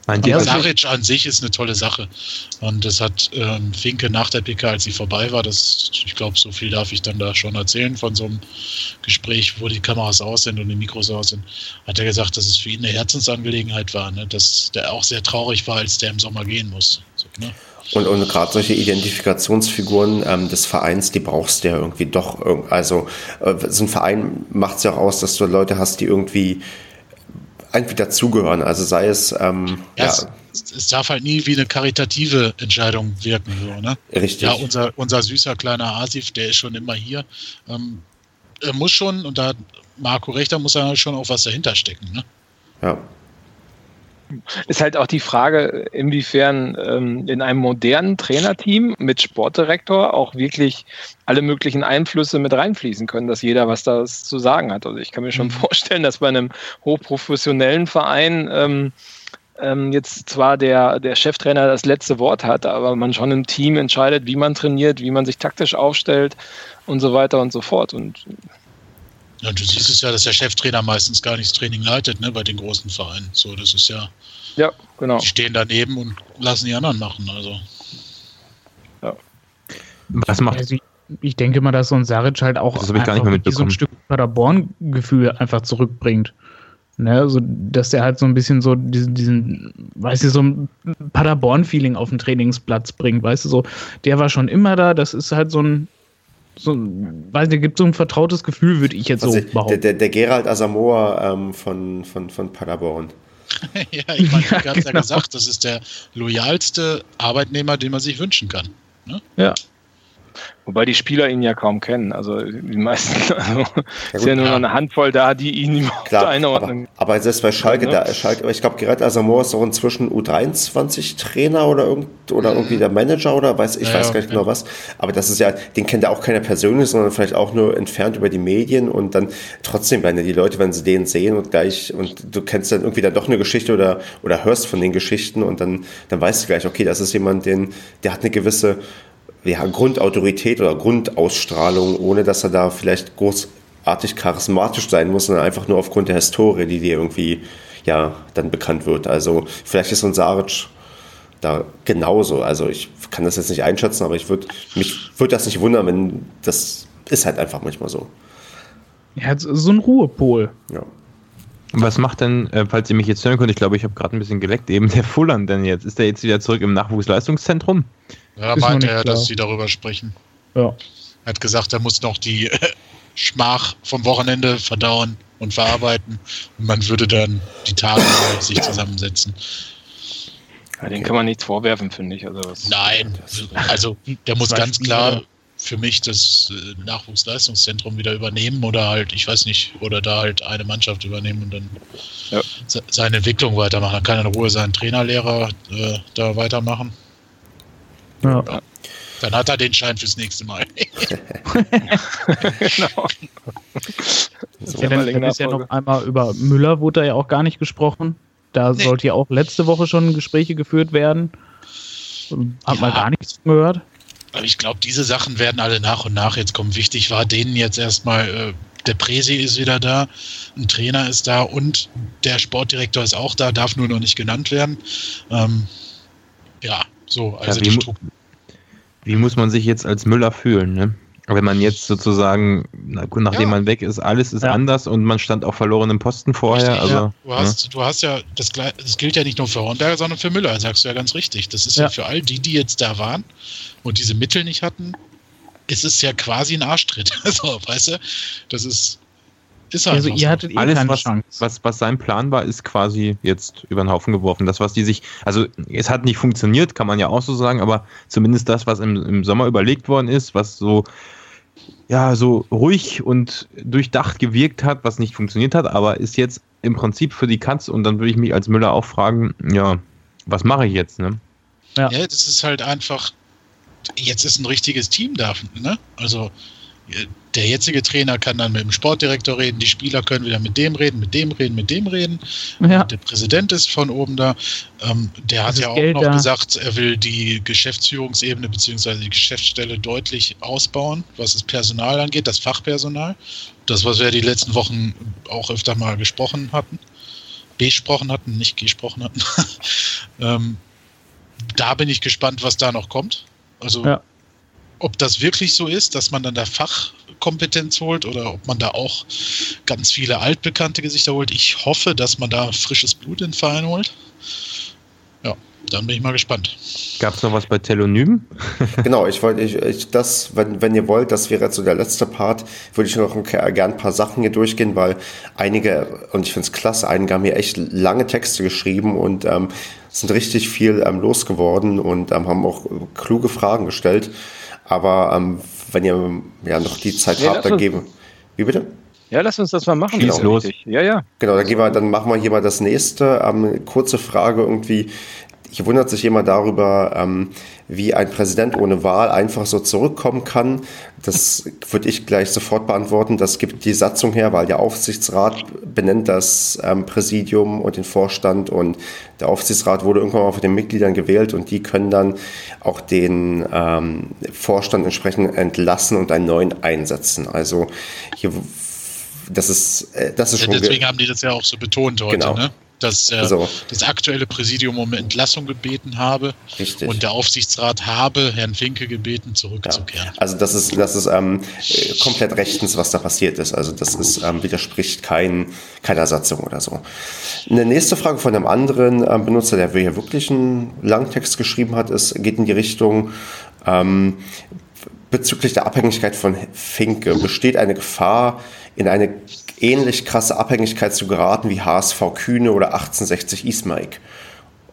Mein Aber Saric an sich ist eine tolle Sache. Und das hat ähm, Finke nach der PK, als sie vorbei war, das, ich glaube, so viel darf ich dann da schon erzählen von so einem Gespräch, wo die Kameras aus sind und die Mikros aus sind, hat er gesagt, dass es für ihn eine Herzensangelegenheit war, ne? dass der auch sehr traurig war, als der im Sommer gehen muss. So, ne? Und, und gerade solche Identifikationsfiguren ähm, des Vereins, die brauchst du ja irgendwie doch. Also äh, so ein Verein macht es ja auch aus, dass du Leute hast, die irgendwie irgendwie dazugehören. Also sei es. Ähm, ja, ja. Es, es, darf halt nie wie eine karitative Entscheidung wirken. So, ne? Richtig. Ja, unser, unser süßer kleiner Asif, der ist schon immer hier. Ähm, er muss schon, und da Marco recht, da muss er schon auch was dahinter stecken. Ne? Ja. Ist halt auch die Frage, inwiefern ähm, in einem modernen Trainerteam mit Sportdirektor auch wirklich alle möglichen Einflüsse mit reinfließen können, dass jeder was da zu sagen hat. Also ich kann mir schon mhm. vorstellen, dass bei einem hochprofessionellen Verein ähm, ähm, jetzt zwar der, der Cheftrainer das letzte Wort hat, aber man schon im Team entscheidet, wie man trainiert, wie man sich taktisch aufstellt und so weiter und so fort. Und ja, du siehst es ja, dass der Cheftrainer meistens gar nicht das Training leitet, ne, bei den großen Vereinen. So, das ist ja. Ja, genau. Die stehen daneben und lassen die anderen machen, also. Ja. Was macht. Also ich denke mal, dass so ein Saric halt auch das ich gar nicht mehr so ein Stück Paderborn-Gefühl einfach zurückbringt. Ne, also, dass der halt so ein bisschen so diesen, diesen weißt du, so ein Paderborn-Feeling auf den Trainingsplatz bringt, weißt du, so, der war schon immer da, das ist halt so ein, so, weiß nicht, gibt so ein vertrautes Gefühl, würde ich jetzt also so behaupten. Der, der, der Gerald Asamoah ähm, von, von, von Paderborn. ja, ich meine, ja, du hast genau. ja gesagt, das ist der loyalste Arbeitnehmer, den man sich wünschen kann. Ne? Ja. Wobei die Spieler ihn ja kaum kennen. Also die meisten, also ja, ist ja nur ja. noch eine Handvoll da, die ihn überhaupt Klar, einordnen. Aber, aber selbst bei Schalke, ja. da, Schalke ich glaube, Gerrit Asamoah ist auch inzwischen U23-Trainer oder, irgend, oder irgendwie der Manager oder weiß, ich weiß gar nicht genau was. Aber das ist ja, den kennt ja auch keiner persönlich, sondern vielleicht auch nur entfernt über die Medien und dann trotzdem werden ja die Leute, wenn sie den sehen und gleich, und du kennst dann irgendwie dann doch eine Geschichte oder, oder hörst von den Geschichten und dann, dann weißt du gleich, okay, das ist jemand, den, der hat eine gewisse ja, Grundautorität oder Grundausstrahlung, ohne dass er da vielleicht großartig charismatisch sein muss, sondern einfach nur aufgrund der Historie, die dir irgendwie ja dann bekannt wird. Also vielleicht ist so ein Saric da genauso. Also ich kann das jetzt nicht einschätzen, aber ich würde mich würde das nicht wundern, wenn das ist halt einfach manchmal so. Ja, so ein Ruhepol. Ja. Was macht denn, äh, falls ihr mich jetzt hören könnt, ich glaube, ich habe gerade ein bisschen geleckt, eben der Fullern denn jetzt? Ist der jetzt wieder zurück im Nachwuchsleistungszentrum? Ja, meinte er, dass sie darüber sprechen. Ja. Er hat gesagt, er muss noch die äh, Schmach vom Wochenende verdauen und verarbeiten und man würde dann die Tage sich zusammensetzen. Ja, den kann man nichts vorwerfen, finde ich. Also Nein, also der muss ganz klar für mich das äh, Nachwuchsleistungszentrum wieder übernehmen oder halt, ich weiß nicht, oder da halt eine Mannschaft übernehmen und dann ja. seine Entwicklung weitermachen. Dann kann er in Ruhe seinen Trainerlehrer äh, da weitermachen. Ja. Dann hat er den Schein fürs nächste Mal. genau. So, ja, dann, dann ist ja noch einmal über Müller wurde da ja auch gar nicht gesprochen. Da nee. sollte ja auch letzte Woche schon Gespräche geführt werden. Hat ja. man gar nichts gehört. Aber ich glaube, diese Sachen werden alle nach und nach jetzt kommen. Wichtig war denen jetzt erstmal, äh, der Präsi ist wieder da, ein Trainer ist da und der Sportdirektor ist auch da, darf nur noch nicht genannt werden. Ähm, ja, so, also ja, wie, mu wie muss man sich jetzt als Müller fühlen, ne? Wenn man jetzt sozusagen, nachdem ja. man weg ist, alles ist ja. anders und man stand auf verlorenem Posten vorher. Richtig, also, ja. Du, hast, ja. du hast ja, das, das gilt ja nicht nur für Hornberger, sondern für Müller, sagst du ja ganz richtig. Das ist ja, für all die, die jetzt da waren und diese Mittel nicht hatten, ist es ja quasi ein Arschtritt. Also, weißt du, das ist, ist halt also, ihr hattet eh alles, was, was, was sein Plan war, ist quasi jetzt über den Haufen geworfen. Das, was die sich, also es hat nicht funktioniert, kann man ja auch so sagen, aber zumindest das, was im, im Sommer überlegt worden ist, was so ja, so ruhig und durchdacht gewirkt hat, was nicht funktioniert hat, aber ist jetzt im Prinzip für die Katz und dann würde ich mich als Müller auch fragen, ja, was mache ich jetzt, ne? Ja. ja, das ist halt einfach, jetzt ist ein richtiges Team da, ne? Also der jetzige Trainer kann dann mit dem Sportdirektor reden, die Spieler können wieder mit dem reden, mit dem reden, mit dem reden. Ja. Der Präsident ist von oben da. Ähm, der hat ja auch Geld noch da. gesagt, er will die Geschäftsführungsebene bzw. die Geschäftsstelle deutlich ausbauen, was das Personal angeht, das Fachpersonal. Das, was wir die letzten Wochen auch öfter mal gesprochen hatten, besprochen hatten, nicht gesprochen hatten. ähm, da bin ich gespannt, was da noch kommt. Also ja ob das wirklich so ist, dass man dann da Fachkompetenz holt oder ob man da auch ganz viele altbekannte Gesichter holt. Ich hoffe, dass man da frisches Blut in den Verein holt. Ja, dann bin ich mal gespannt. Gab es noch was bei Telonym? genau, ich wollte, ich, ich, das, wenn, wenn ihr wollt, das wäre jetzt so der letzte Part, würde ich noch ein, gern ein paar Sachen hier durchgehen, weil einige, und ich finde es klasse, einige haben hier echt lange Texte geschrieben und ähm, sind richtig viel ähm, losgeworden und ähm, haben auch kluge Fragen gestellt. Aber ähm, wenn ihr ja noch die Zeit ja, habt, dann geben. Wie bitte? Ja, lass uns das mal machen. Schieß genau. los. Ja, ja. Genau, dann, gehen wir, dann machen wir hier mal das nächste. Ähm, kurze Frage irgendwie. Hier wundert sich jemand darüber, ähm, wie ein Präsident ohne Wahl einfach so zurückkommen kann. Das würde ich gleich sofort beantworten. Das gibt die Satzung her, weil der Aufsichtsrat benennt das ähm, Präsidium und den Vorstand und der Aufsichtsrat wurde irgendwann mal von den Mitgliedern gewählt und die können dann auch den ähm, Vorstand entsprechend entlassen und einen neuen einsetzen. Also hier das ist, äh, das ist schon. Deswegen haben die das ja auch so betont heute, genau. ne? Dass äh, so. das aktuelle Präsidium um Entlassung gebeten habe Richtig. und der Aufsichtsrat habe Herrn Finke gebeten, zurückzukehren. Ja. Also das ist, das ist ähm, komplett rechtens, was da passiert ist. Also das ist, ähm, widerspricht kein, keiner Satzung oder so. Eine nächste Frage von einem anderen ähm, Benutzer, der hier wirklich einen Langtext geschrieben hat, ist, geht in die Richtung, ähm, bezüglich der Abhängigkeit von Finke. Besteht eine Gefahr, in eine ähnlich krasse Abhängigkeit zu geraten wie HSV Kühne oder 1860 Ismaik.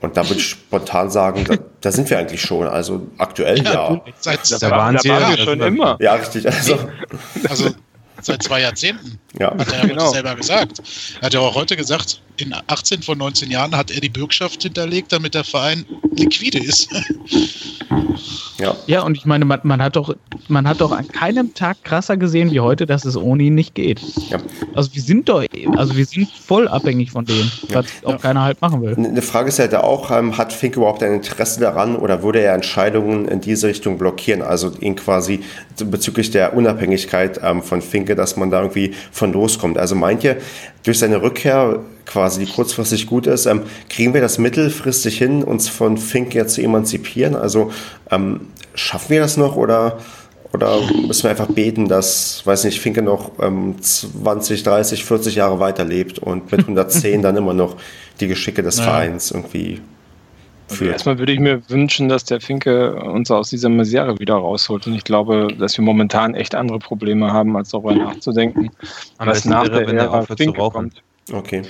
Und da würde ich spontan sagen, da, da, sind wir eigentlich schon. Also aktuell ja. ja. Seit, da, waren sie ja schon immer. Ja, richtig. Also, also seit zwei Jahrzehnten. Ja. Hat er ja genau. selber gesagt. Er hat ja auch heute gesagt, in 18 von 19 Jahren hat er die Bürgschaft hinterlegt, damit der Verein liquide ist. Ja. ja, und ich meine, man, man, hat doch, man hat doch an keinem Tag krasser gesehen wie heute, dass es ohne ihn nicht geht. Ja. Also wir sind doch, also wir sind voll abhängig von dem, was ja. auch ja. keiner halt machen will. Eine Frage ist ja da auch, ähm, hat Fink überhaupt ein Interesse daran oder würde er Entscheidungen in diese Richtung blockieren? Also ihn quasi bezüglich der Unabhängigkeit ähm, von Finke, dass man da irgendwie von loskommt. Also meint ihr, durch seine Rückkehr quasi, die kurzfristig gut ist, ähm, kriegen wir das mittelfristig hin, uns von Finke zu emanzipieren? Also ähm, schaffen wir das noch oder, oder müssen wir einfach beten, dass, weiß nicht, Finke noch ähm, 20, 30, 40 Jahre weiterlebt und mit 110 dann immer noch die Geschicke des naja. Vereins irgendwie führt? Erstmal würde ich mir wünschen, dass der Finke uns aus dieser Misere wieder rausholt. Und ich glaube, dass wir momentan echt andere Probleme haben, als darüber nachzudenken, Am was nach der Ära Finke kommt. Okay.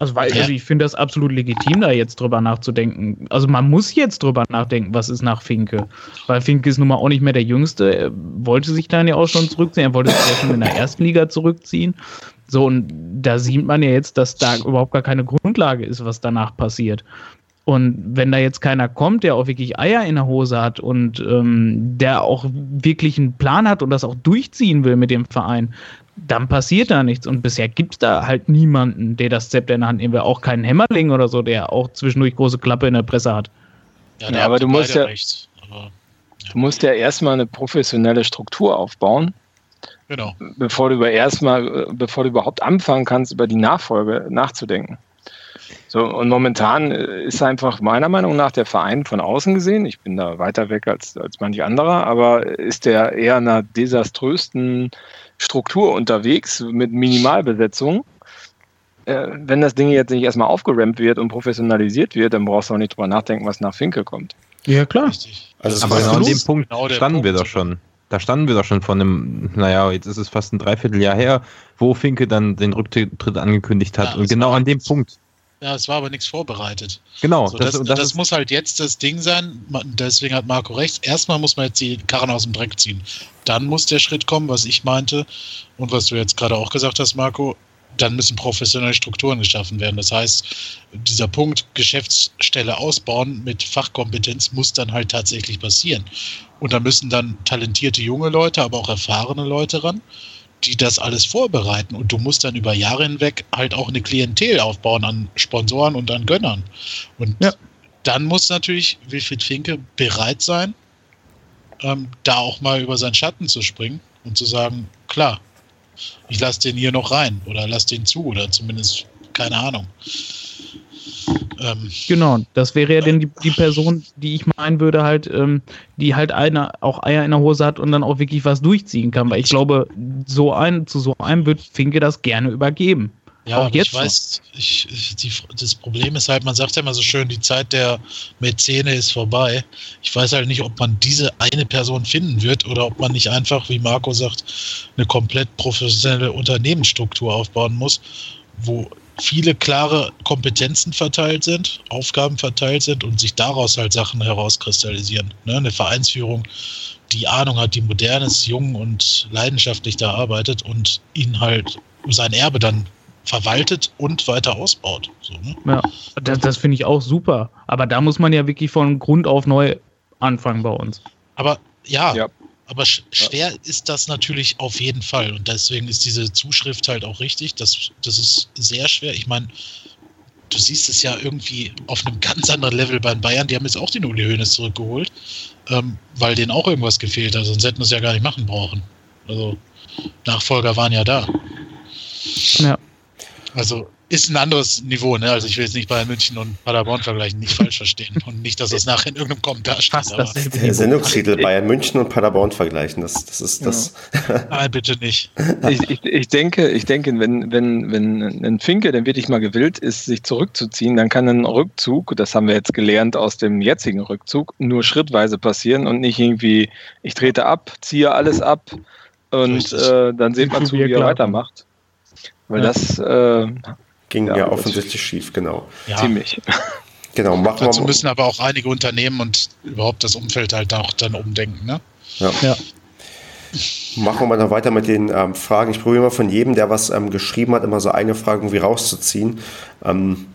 Also, weil, also ich finde das absolut legitim, da jetzt drüber nachzudenken. Also man muss jetzt drüber nachdenken, was ist nach Finke. Weil Finke ist nun mal auch nicht mehr der Jüngste. Er wollte sich dann ja auch schon zurückziehen. Er wollte sich ja schon in der ersten Liga zurückziehen. So, und da sieht man ja jetzt, dass da überhaupt gar keine Grundlage ist, was danach passiert. Und wenn da jetzt keiner kommt, der auch wirklich Eier in der Hose hat und ähm, der auch wirklich einen Plan hat und das auch durchziehen will mit dem Verein, dann passiert da nichts. Und bisher gibt es da halt niemanden, der das Zepter in der Hand nehmen will. Auch keinen Hämmerling oder so, der auch zwischendurch große Klappe in der Presse hat. Ja, ja aber du musst ja, recht, aber, ja. du musst ja erstmal eine professionelle Struktur aufbauen. Genau. Bevor du über erstmal, bevor du überhaupt anfangen kannst, über die Nachfolge nachzudenken. So, und momentan äh, ist einfach meiner Meinung nach der Verein von außen gesehen, ich bin da weiter weg als, als manch anderer, aber ist der eher einer desaströsten Struktur unterwegs mit Minimalbesetzung. Äh, wenn das Ding jetzt nicht erstmal aufgerammt wird und professionalisiert wird, dann brauchst du auch nicht drüber nachdenken, was nach Finke kommt. Ja, klar. Also aber genau an dem Punkt genau standen Punkt. wir doch schon. Da standen wir doch schon von einem, naja, jetzt ist es fast ein Dreivierteljahr her, wo Finke dann den Rücktritt angekündigt hat. Ja, und genau an dem Punkt. Ja, es war aber nichts vorbereitet. Genau. So, das, das, das, das muss halt jetzt das Ding sein. Deswegen hat Marco recht. Erstmal muss man jetzt die Karren aus dem Dreck ziehen. Dann muss der Schritt kommen, was ich meinte und was du jetzt gerade auch gesagt hast, Marco. Dann müssen professionelle Strukturen geschaffen werden. Das heißt, dieser Punkt Geschäftsstelle ausbauen mit Fachkompetenz muss dann halt tatsächlich passieren. Und da müssen dann talentierte junge Leute, aber auch erfahrene Leute ran die das alles vorbereiten. Und du musst dann über Jahre hinweg halt auch eine Klientel aufbauen an Sponsoren und an Gönnern. Und ja. dann muss natürlich Wilfried Finke bereit sein, ähm, da auch mal über seinen Schatten zu springen und zu sagen, klar, ich lasse den hier noch rein oder lasse den zu oder zumindest keine Ahnung. Ähm, genau, das wäre ja dann die, die Person, die ich meinen würde, halt, ähm, die halt eine, auch Eier in der Hose hat und dann auch wirklich was durchziehen kann. Weil ich glaube, so ein, zu so einem wird Finke das gerne übergeben. Ja, auch jetzt ich weiß, ich, ich, die, das Problem ist halt, man sagt ja immer so schön, die Zeit der Mäzene ist vorbei. Ich weiß halt nicht, ob man diese eine Person finden wird oder ob man nicht einfach, wie Marco sagt, eine komplett professionelle Unternehmensstruktur aufbauen muss, wo viele klare Kompetenzen verteilt sind, Aufgaben verteilt sind und sich daraus halt Sachen herauskristallisieren. Ne? Eine Vereinsführung, die Ahnung hat, die modern ist, jung und leidenschaftlich da arbeitet und ihn halt sein Erbe dann verwaltet und weiter ausbaut. So, ne? Ja, das, das finde ich auch super. Aber da muss man ja wirklich von Grund auf neu anfangen bei uns. Aber ja, ja. Aber sch schwer ist das natürlich auf jeden Fall. Und deswegen ist diese Zuschrift halt auch richtig. Das, das ist sehr schwer. Ich meine, du siehst es ja irgendwie auf einem ganz anderen Level bei Bayern. Die haben jetzt auch den Uli Hoeneß zurückgeholt, ähm, weil denen auch irgendwas gefehlt hat. Sonst hätten wir es ja gar nicht machen brauchen. Also Nachfolger waren ja da. Ja. Also ist ein anderes Niveau, ne? Also ich will jetzt nicht Bayern München und Paderborn vergleichen, nicht falsch verstehen. Und nicht, dass das nachher in irgendeinem Kommentar steht. Das der Sendungstitel Bayern München und Paderborn vergleichen, das, das ist das. Ja. Nein, bitte nicht. Ich, ich, ich, denke, ich denke, wenn, wenn, wenn ein Finke dann wirklich mal gewillt ist, sich zurückzuziehen, dann kann ein Rückzug, das haben wir jetzt gelernt aus dem jetzigen Rückzug, nur schrittweise passieren und nicht irgendwie, ich trete ab, ziehe alles ab und äh, dann sieht man zu, wie er weitermacht. Weil ja. das äh, Ging ja, ja offensichtlich schief, genau. Ja. Ziemlich. Genau, machen Dazu wir müssen aber auch einige Unternehmen und überhaupt das Umfeld halt auch dann umdenken, ne? Ja. ja. Machen wir mal noch weiter mit den ähm, Fragen. Ich probiere mal von jedem, der was ähm, geschrieben hat, immer so eine Frage irgendwie rauszuziehen. Ähm,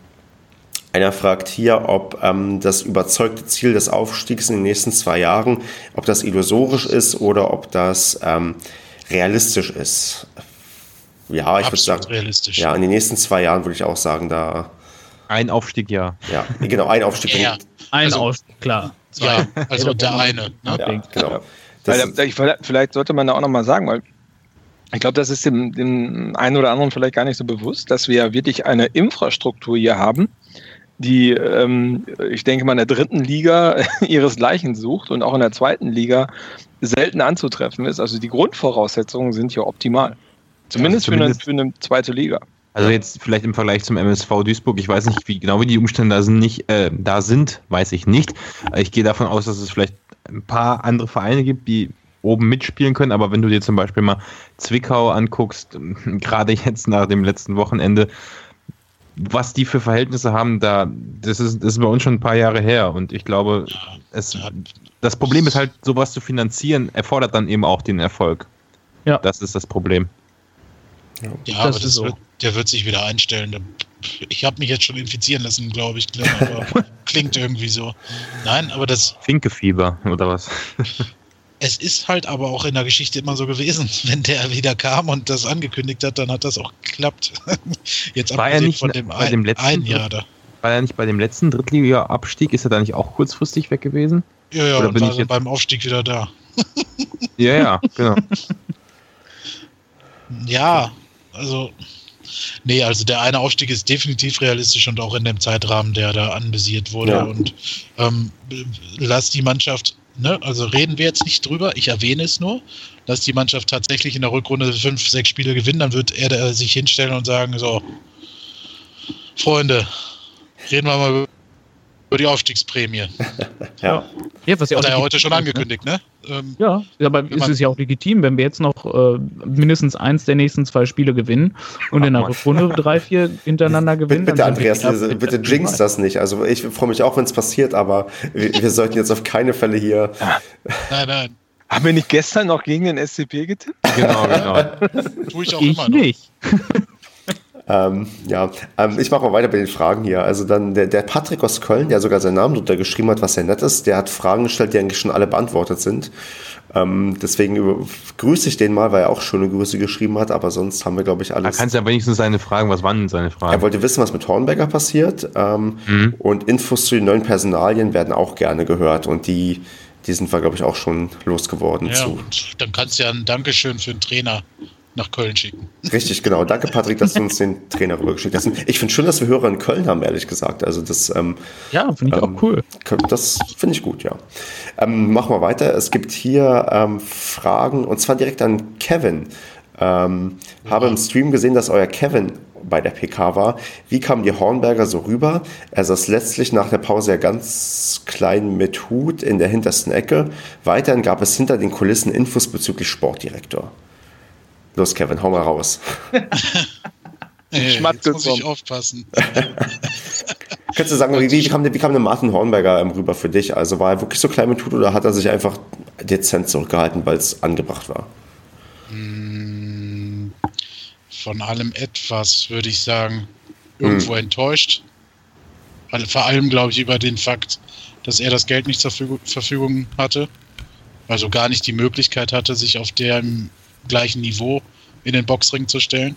Einer fragt hier, ob ähm, das überzeugte Ziel des Aufstiegs in den nächsten zwei Jahren, ob das illusorisch ist oder ob das ähm, realistisch ist. Ja, ich würde sagen, realistisch. ja, in den nächsten zwei Jahren würde ich auch sagen, da. Ein Aufstieg, ja. Ja, genau, ein Aufstieg. Ja, ein also, Aufstieg, klar. Ja, also der eine. Ne? Ja, genau. Weil, vielleicht sollte man da auch nochmal sagen, weil ich glaube, das ist dem, dem einen oder anderen vielleicht gar nicht so bewusst, dass wir ja wirklich eine Infrastruktur hier haben, die, ähm, ich denke mal, in der dritten Liga ihresgleichen sucht und auch in der zweiten Liga selten anzutreffen ist. Also die Grundvoraussetzungen sind hier optimal. Zumindest, ja, zumindest für, eine, für eine zweite Liga. Also jetzt vielleicht im Vergleich zum MSV Duisburg, ich weiß nicht, wie genau wie die Umstände da sind, nicht, äh, da sind, weiß ich nicht. Ich gehe davon aus, dass es vielleicht ein paar andere Vereine gibt, die oben mitspielen können, aber wenn du dir zum Beispiel mal Zwickau anguckst, gerade jetzt nach dem letzten Wochenende, was die für Verhältnisse haben, da, das ist, das ist bei uns schon ein paar Jahre her und ich glaube, es, das Problem ist halt, sowas zu finanzieren, erfordert dann eben auch den Erfolg. Ja. Das ist das Problem. Ja, ja das aber das so. wird, der wird sich wieder einstellen. Ich habe mich jetzt schon infizieren lassen, glaube ich. Aber klingt irgendwie so. Nein, aber das. Finkefieber oder was? Es ist halt aber auch in der Geschichte immer so gewesen, wenn der wieder kam und das angekündigt hat, dann hat das auch geklappt. Jetzt war er nicht von dem, bei dem letzten, ein Jahr da. War er nicht bei dem letzten Drittliga-Abstieg? Ist er da nicht auch kurzfristig weg gewesen? Ja, ja, Oder bin ich jetzt... beim Aufstieg wieder da. ja, ja, genau. ja, also Nee, also der eine Aufstieg ist definitiv realistisch und auch in dem Zeitrahmen, der da anvisiert wurde. Ja. Und ähm, lass die Mannschaft, ne, also reden wir jetzt nicht drüber, ich erwähne es nur, lass die Mannschaft tatsächlich in der Rückrunde fünf, sechs Spiele gewinnen, dann wird er sich hinstellen und sagen: So, Freunde, reden wir mal über die Aufstiegsprämie. ja. ja. was ja Hat er ja heute schon angekündigt, ne? Ähm, ja, aber ist es ja auch legitim, wenn wir jetzt noch äh, mindestens eins der nächsten zwei Spiele gewinnen und Ach, in der Rückrunde drei, vier hintereinander gewinnen. Bitte, Andreas, bitte, bitte jinx das nicht. Also ich freue mich auch, wenn es passiert, aber wir, wir, sollten jetzt auf keine Fälle hier. Nein, nein. Haben wir nicht gestern noch gegen den SCP getippt? Genau, genau. Tue ich auch ich immer noch. nicht. Ähm, ja, ähm, ich mache mal weiter bei den Fragen hier. Also dann der, der Patrick aus Köln, der sogar seinen Namen drunter geschrieben hat, was sehr nett ist, der hat Fragen gestellt, die eigentlich schon alle beantwortet sind. Ähm, deswegen grüße ich den mal, weil er auch schöne Grüße geschrieben hat, aber sonst haben wir, glaube ich, alles. Da kannst du ja wenigstens seine Fragen, was waren denn seine Fragen? Er wollte wissen, was mit Hornberger passiert ähm, mhm. und Infos zu den neuen Personalien werden auch gerne gehört und die, die sind wir, glaube ich, auch schon losgeworden. Ja, zu. und dann kannst du ja ein Dankeschön für den Trainer nach Köln schicken. Richtig, genau. Danke, Patrick, dass du uns den Trainer rübergeschickt hast. Ich finde schön, dass wir Hörer in Köln haben, ehrlich gesagt. Also das, ähm, ja, finde ich ähm, auch cool. Das finde ich gut, ja. Ähm, machen wir weiter. Es gibt hier ähm, Fragen und zwar direkt an Kevin. Ähm, ja. Habe im Stream gesehen, dass euer Kevin bei der PK war. Wie kam die Hornberger so rüber? Er saß letztlich nach der Pause ja ganz klein mit Hut in der hintersten Ecke. Weiterhin gab es hinter den Kulissen Infos bezüglich Sportdirektor. Los, Kevin, hau mal raus. hey, jetzt muss ich aufpassen. Könntest du sagen, wie, wie, kam, wie kam der Martin Hornberger ähm, rüber für dich? Also war er wirklich so klein mit Tut oder hat er sich einfach dezent zurückgehalten, weil es angebracht war? Hm, von allem etwas, würde ich sagen. Irgendwo hm. enttäuscht. Vor allem, glaube ich, über den Fakt, dass er das Geld nicht zur Verfügung hatte. Also gar nicht die Möglichkeit hatte, sich auf dem gleichen Niveau in den Boxring zu stellen.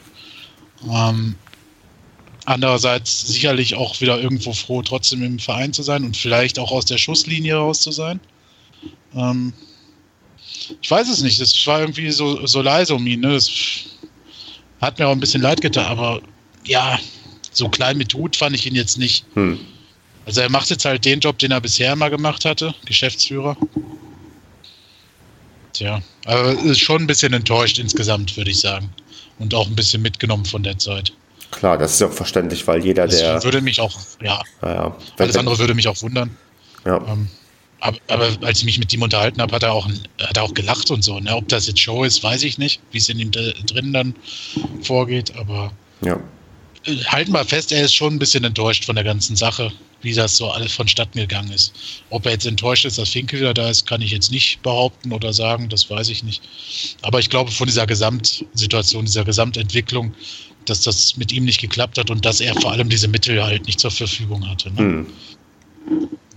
Ähm, andererseits sicherlich auch wieder irgendwo froh, trotzdem im Verein zu sein und vielleicht auch aus der Schusslinie raus zu sein. Ähm, ich weiß es nicht, das war irgendwie so, so leise um ihn. Ne? Das hat mir auch ein bisschen leid getan, aber ja, so klein mit Hut fand ich ihn jetzt nicht. Hm. Also er macht jetzt halt den Job, den er bisher immer gemacht hatte, Geschäftsführer. Tja, aber ist schon ein bisschen enttäuscht insgesamt, würde ich sagen. Und auch ein bisschen mitgenommen von der Zeit. Klar, das ist ja auch verständlich, weil jeder, das der. Würde mich auch, ja. ja Alles andere würde mich auch wundern. Ja. Ähm, aber, aber, als ich mich mit ihm unterhalten habe, hat er auch, hat er auch gelacht und so. Ne? Ob das jetzt Show ist, weiß ich nicht, wie es in ihm drin dann vorgeht, aber. Ja. Äh, halten wir fest, er ist schon ein bisschen enttäuscht von der ganzen Sache wie das so alles vonstatten gegangen ist. Ob er jetzt enttäuscht ist, dass Finke wieder da ist, kann ich jetzt nicht behaupten oder sagen, das weiß ich nicht. Aber ich glaube, von dieser Gesamtsituation, dieser Gesamtentwicklung dass das mit ihm nicht geklappt hat und dass er vor allem diese Mittel halt nicht zur Verfügung hatte. Ne? Mhm.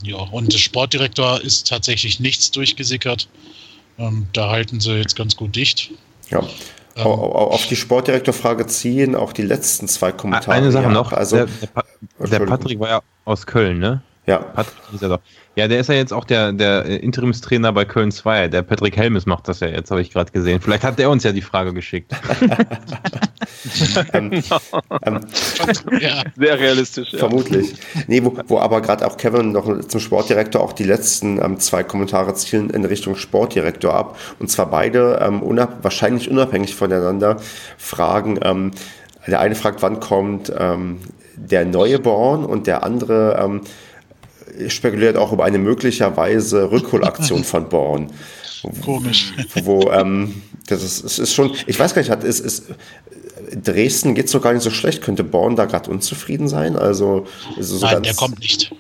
Ja, und der Sportdirektor ist tatsächlich nichts durchgesickert. Ähm, da halten sie jetzt ganz gut dicht. Ja. Ähm, auf die Sportdirektorfrage ziehen auch die letzten zwei Kommentare. Eine Sache noch, also, der, der, der Patrick war ja aus Köln, ne? Ja. Patrick ist er doch. Ja, der ist ja jetzt auch der, der Interimstrainer bei Köln 2. Der Patrick Helmes macht das ja jetzt, habe ich gerade gesehen. Vielleicht hat der uns ja die Frage geschickt. ähm, ähm, ja. Sehr realistisch. Ja. Vermutlich. Nee, wo, wo aber gerade auch Kevin noch zum Sportdirektor auch die letzten ähm, zwei Kommentare zielen in Richtung Sportdirektor ab. Und zwar beide ähm, unab wahrscheinlich unabhängig voneinander fragen. Ähm, der eine fragt, wann kommt ähm, der neue Born und der andere spekuliert auch über eine möglicherweise Rückholaktion von Born. Komisch. Wo, ähm, das ist, es ist schon, ich weiß gar nicht, hat, ist, ist, Dresden geht so gar nicht so schlecht. Könnte Born da gerade unzufrieden sein? Also, so Nein, ganz, der kommt nicht.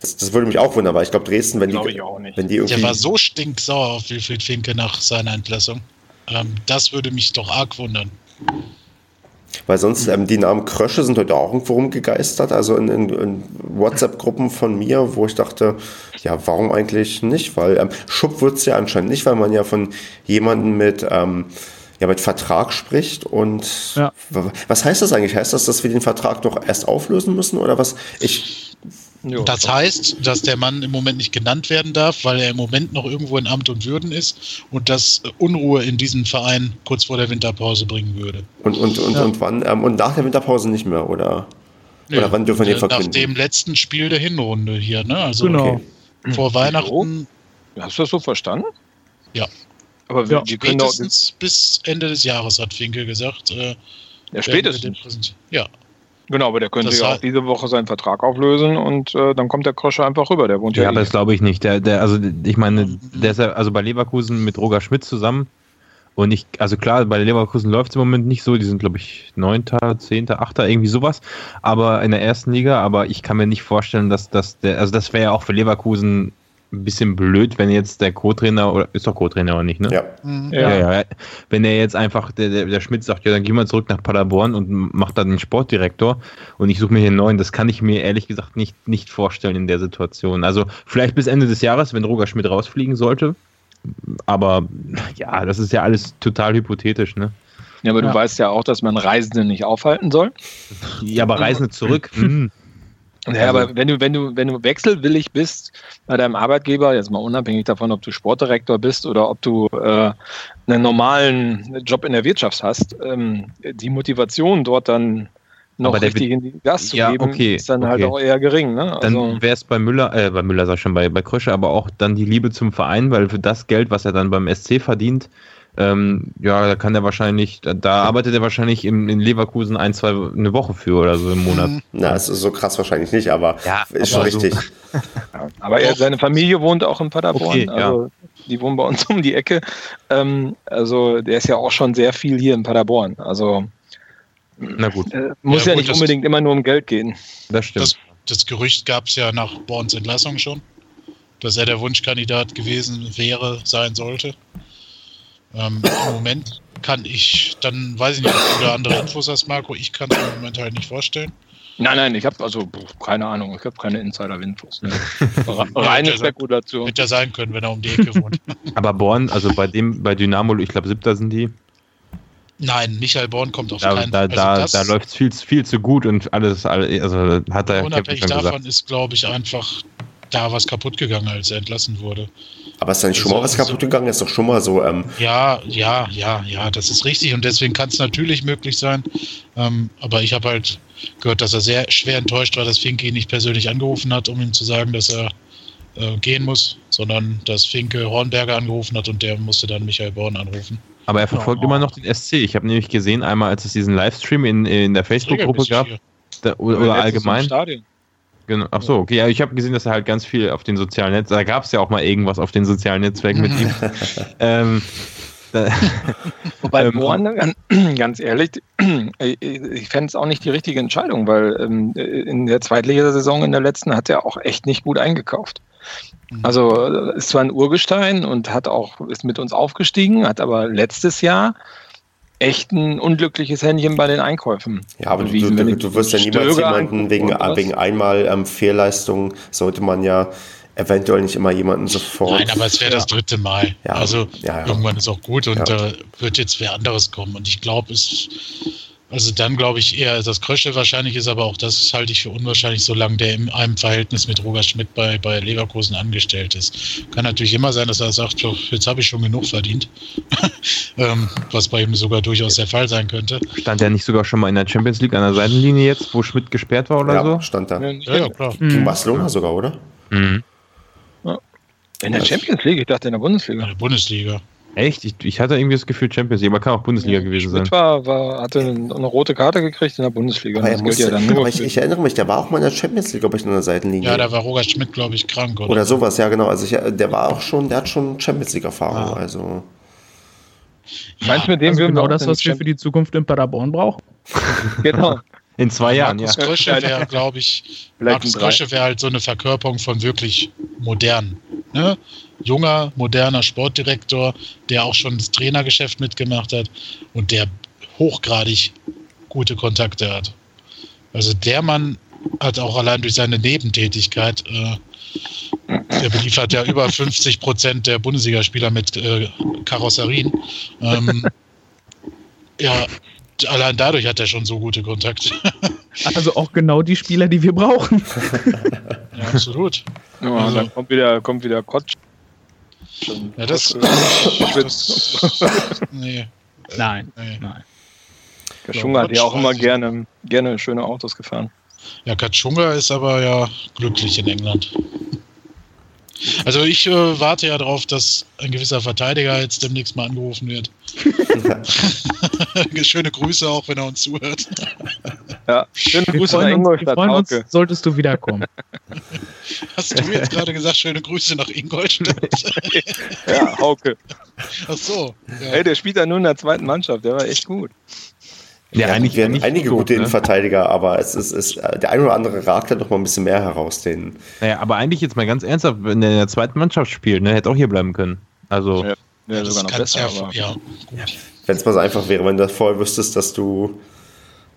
Das, das, würde mich auch wundern, weil ich glaube, Dresden, wenn die, wenn die irgendwie. Der war so stinksauer auf Wilfried Finke nach seiner Entlassung. Ähm, das würde mich doch arg wundern. Weil sonst ähm, die Namen Krösche sind heute auch irgendwo rumgegeistert, also in, in, in WhatsApp-Gruppen von mir, wo ich dachte, ja, warum eigentlich nicht? Weil ähm, Schupp wird es ja anscheinend nicht, weil man ja von jemandem mit, ähm, ja, mit Vertrag spricht. Und ja. was heißt das eigentlich? Heißt das, dass wir den Vertrag doch erst auflösen müssen oder was? Ich Jo, das heißt, dass der Mann im Moment nicht genannt werden darf, weil er im Moment noch irgendwo in Amt und Würden ist und das Unruhe in diesen Verein kurz vor der Winterpause bringen würde. Und, und, und, ja. und wann? Ähm, und nach der Winterpause nicht mehr, oder? Ja, oder wann dürfen wir den verkünden? Nach dem letzten Spiel der Hinrunde hier, ne? Also genau. Okay. vor Weihnachten. Hast du das so verstanden? Ja. Aber wir, ja, wir können spätestens bis Ende des Jahres, hat Finkel gesagt. Äh, ja, spätestens. Ja, Genau, aber der könnte das ja auch diese Woche seinen Vertrag auflösen und äh, dann kommt der Krosche einfach rüber. Der wohnt ja. Ja, aber eh. das glaube ich nicht. Der, der, also ich meine, der ist ja also bei Leverkusen mit Roger Schmidt zusammen. Und ich, also klar, bei Leverkusen läuft es im Moment nicht so. Die sind, glaube ich, Neunter, Zehnter, Achter, irgendwie sowas. Aber in der ersten Liga, aber ich kann mir nicht vorstellen, dass das der, also das wäre ja auch für Leverkusen ein bisschen blöd, wenn jetzt der Co-Trainer, oder ist doch Co-Trainer oder nicht, ne? Ja. Mhm. ja. Ja, ja. Wenn er jetzt einfach, der, der, der Schmidt sagt, ja, dann gehen wir zurück nach Paderborn und macht dann den Sportdirektor und ich suche mir hier einen neuen, das kann ich mir ehrlich gesagt nicht, nicht vorstellen in der Situation. Also vielleicht bis Ende des Jahres, wenn Roger Schmidt rausfliegen sollte, aber ja, das ist ja alles total hypothetisch, ne? Ja, aber du weißt ja auch, dass man Reisende nicht aufhalten soll. Ja, aber Reisende zurück. Hm. Ja, also, aber wenn du, wenn du, wenn du wechselwillig bist bei deinem Arbeitgeber, jetzt mal unabhängig davon, ob du Sportdirektor bist oder ob du äh, einen normalen Job in der Wirtschaft hast, ähm, die Motivation dort dann noch aber richtig in die Gas zu ja, geben, okay, ist dann halt okay. halt auch eher gering. Ne? Also dann wäre es bei Müller, äh, bei Müller sag ich schon, bei, bei Krösche, aber auch dann die Liebe zum Verein, weil für das Geld, was er dann beim SC verdient, ähm, ja, da kann er wahrscheinlich, da, da arbeitet er wahrscheinlich in, in, Leverkusen ein, zwei, eine Woche für oder so im Monat. Na, es ist so krass wahrscheinlich nicht, aber ja, ist schon richtig. So. aber er, seine Familie wohnt auch in Paderborn, okay, also ja. die wohnen bei uns um die Ecke. Ähm, also der ist ja auch schon sehr viel hier in Paderborn. Also na gut. Äh, muss ja, ja gut, nicht unbedingt immer nur um Geld gehen. Das stimmt. Das, das Gerücht gab es ja nach Borns Entlassung schon, dass er der Wunschkandidat gewesen wäre, sein sollte. Ähm, Im Moment kann ich, dann weiß ich nicht, ob du da andere Infos hast, Marco. Ich kann es mir im Moment halt nicht vorstellen. Nein, nein, ich habe also keine Ahnung, ich habe keine Insider-Infos. Ne? Reine Spekulation. Hätte ja sein können, wenn er um die Ecke wohnt. Aber Born, also bei dem, bei Dynamo, ich glaube, siebter sind die. Nein, Michael Born kommt auf da, keinen Fall. Da, also da, da läuft es viel, viel zu gut und alles, also hat er. Unabhängig davon gesagt. ist, glaube ich, einfach da was kaputt gegangen, als er entlassen wurde. Aber ist da nicht schon mal was kaputt gegangen? Ist doch schon mal so. Ähm ja, ja, ja, ja, das ist richtig. Und deswegen kann es natürlich möglich sein. Ähm, aber ich habe halt gehört, dass er sehr schwer enttäuscht war, dass Finke ihn nicht persönlich angerufen hat, um ihm zu sagen, dass er äh, gehen muss, sondern dass Finke Hornberger angerufen hat und der musste dann Michael Born anrufen. Aber er verfolgt oh. immer noch den SC. Ich habe nämlich gesehen, einmal als es diesen Livestream in, in der Facebook-Gruppe gab, da, oder, oder allgemein. Genau. Ach so, okay. Ja, ich habe gesehen, dass er halt ganz viel auf den sozialen Netzwerken, da gab es ja auch mal irgendwas auf den sozialen Netzwerken mit ihm. ähm, Wobei ähm, Born, ganz ehrlich, ich fände es auch nicht die richtige Entscheidung, weil ähm, in der Zweitligasaison in der letzten hat er auch echt nicht gut eingekauft. Mhm. Also ist zwar ein Urgestein und hat auch ist mit uns aufgestiegen, hat aber letztes Jahr echt ein unglückliches Händchen bei den Einkäufen. Ja, aber du, du, du, wirst ja niemals jemanden wegen, wegen einmal ähm, Fehlleistung, sollte man ja eventuell nicht immer jemanden sofort. Nein, aber es wäre ja. das dritte Mal. Ja. Also ja, irgendwann ist auch gut und da wird jetzt wer anderes kommen. Und ich glaube, es also dann glaube ich eher, dass Krösche wahrscheinlich ist, aber auch das halte ich für unwahrscheinlich, solange der in einem Verhältnis mit Roger Schmidt bei, bei Leverkusen angestellt ist. Kann natürlich immer sein, dass er sagt, jetzt habe ich schon genug verdient. ähm, was bei ihm sogar durchaus der Fall sein könnte. Stand er nicht sogar schon mal in der Champions League an der Seitenlinie jetzt, wo Schmidt gesperrt war oder ja, so? stand da. Ja, ja klar. Gegen Barcelona sogar, oder? Mhm. In der Champions League? Ich dachte in der Bundesliga. In der Bundesliga. Echt? Ich, ich, hatte irgendwie das Gefühl Champions League, aber kann auch Bundesliga ja, gewesen sein. War, war, hatte eine, eine, rote Karte gekriegt in der Bundesliga. Aber, musste, ja aber ich, ich, erinnere mich, der war auch mal in der Champions League, ob ich, in der Seitenlinie. Ja, da war Roger Schmidt, glaube ich, krank. Oder, oder sowas, ja, genau. Also ich, der war auch schon, der hat schon Champions League-Erfahrung. Ja. Also. Ja, Meinst du, mit dem also genau das, was wir für die Zukunft in Paderborn brauchen? genau. In zwei Jahren, Markus ja. Grösche wäre, glaube ich, Markus Grösche wäre halt so eine Verkörperung von wirklich modern. Ne? junger, moderner Sportdirektor, der auch schon das Trainergeschäft mitgemacht hat und der hochgradig gute Kontakte hat. Also der Mann hat auch allein durch seine Nebentätigkeit, äh, der beliefert ja über 50 Prozent der Bundesligaspieler mit äh, Karosserien. Ähm, ja, allein dadurch hat er schon so gute Kontakte. Also auch genau die Spieler, die wir brauchen. Ja, absolut. Ja, also, dann kommt wieder, kommt wieder Kotsch. Ja, das. das nee. Nein. Nee. Nein. Kachunga hat ja auch immer gerne, gerne schöne Autos gefahren. Ja, Kachunga ist aber ja glücklich in England. Also ich äh, warte ja darauf, dass ein gewisser Verteidiger jetzt demnächst mal angerufen wird. Schöne Grüße auch, wenn er uns zuhört. Ja, schöne wir Grüße nach Ingolstadt. Wir freuen uns, solltest du wiederkommen. Hast du jetzt gerade gesagt, schöne Grüße nach Ingolstadt? ja, Hauke. Ach so. Ja. Hey, der spielt ja nur in der zweiten Mannschaft, der war echt gut. Ja, ja eigentlich wir haben einige gut, gute ne? Innenverteidiger, aber es ist, ist, der ein oder andere ragt da noch mal ein bisschen mehr heraus. Den. Naja, aber eigentlich jetzt mal ganz ernsthaft, wenn der in der zweiten Mannschaft spielt, ne, hätte auch hier bleiben können. Also. Ja, ja sogar noch besser. Ja, ja, wenn es mal so einfach wäre, wenn du vorher wüsstest, dass du.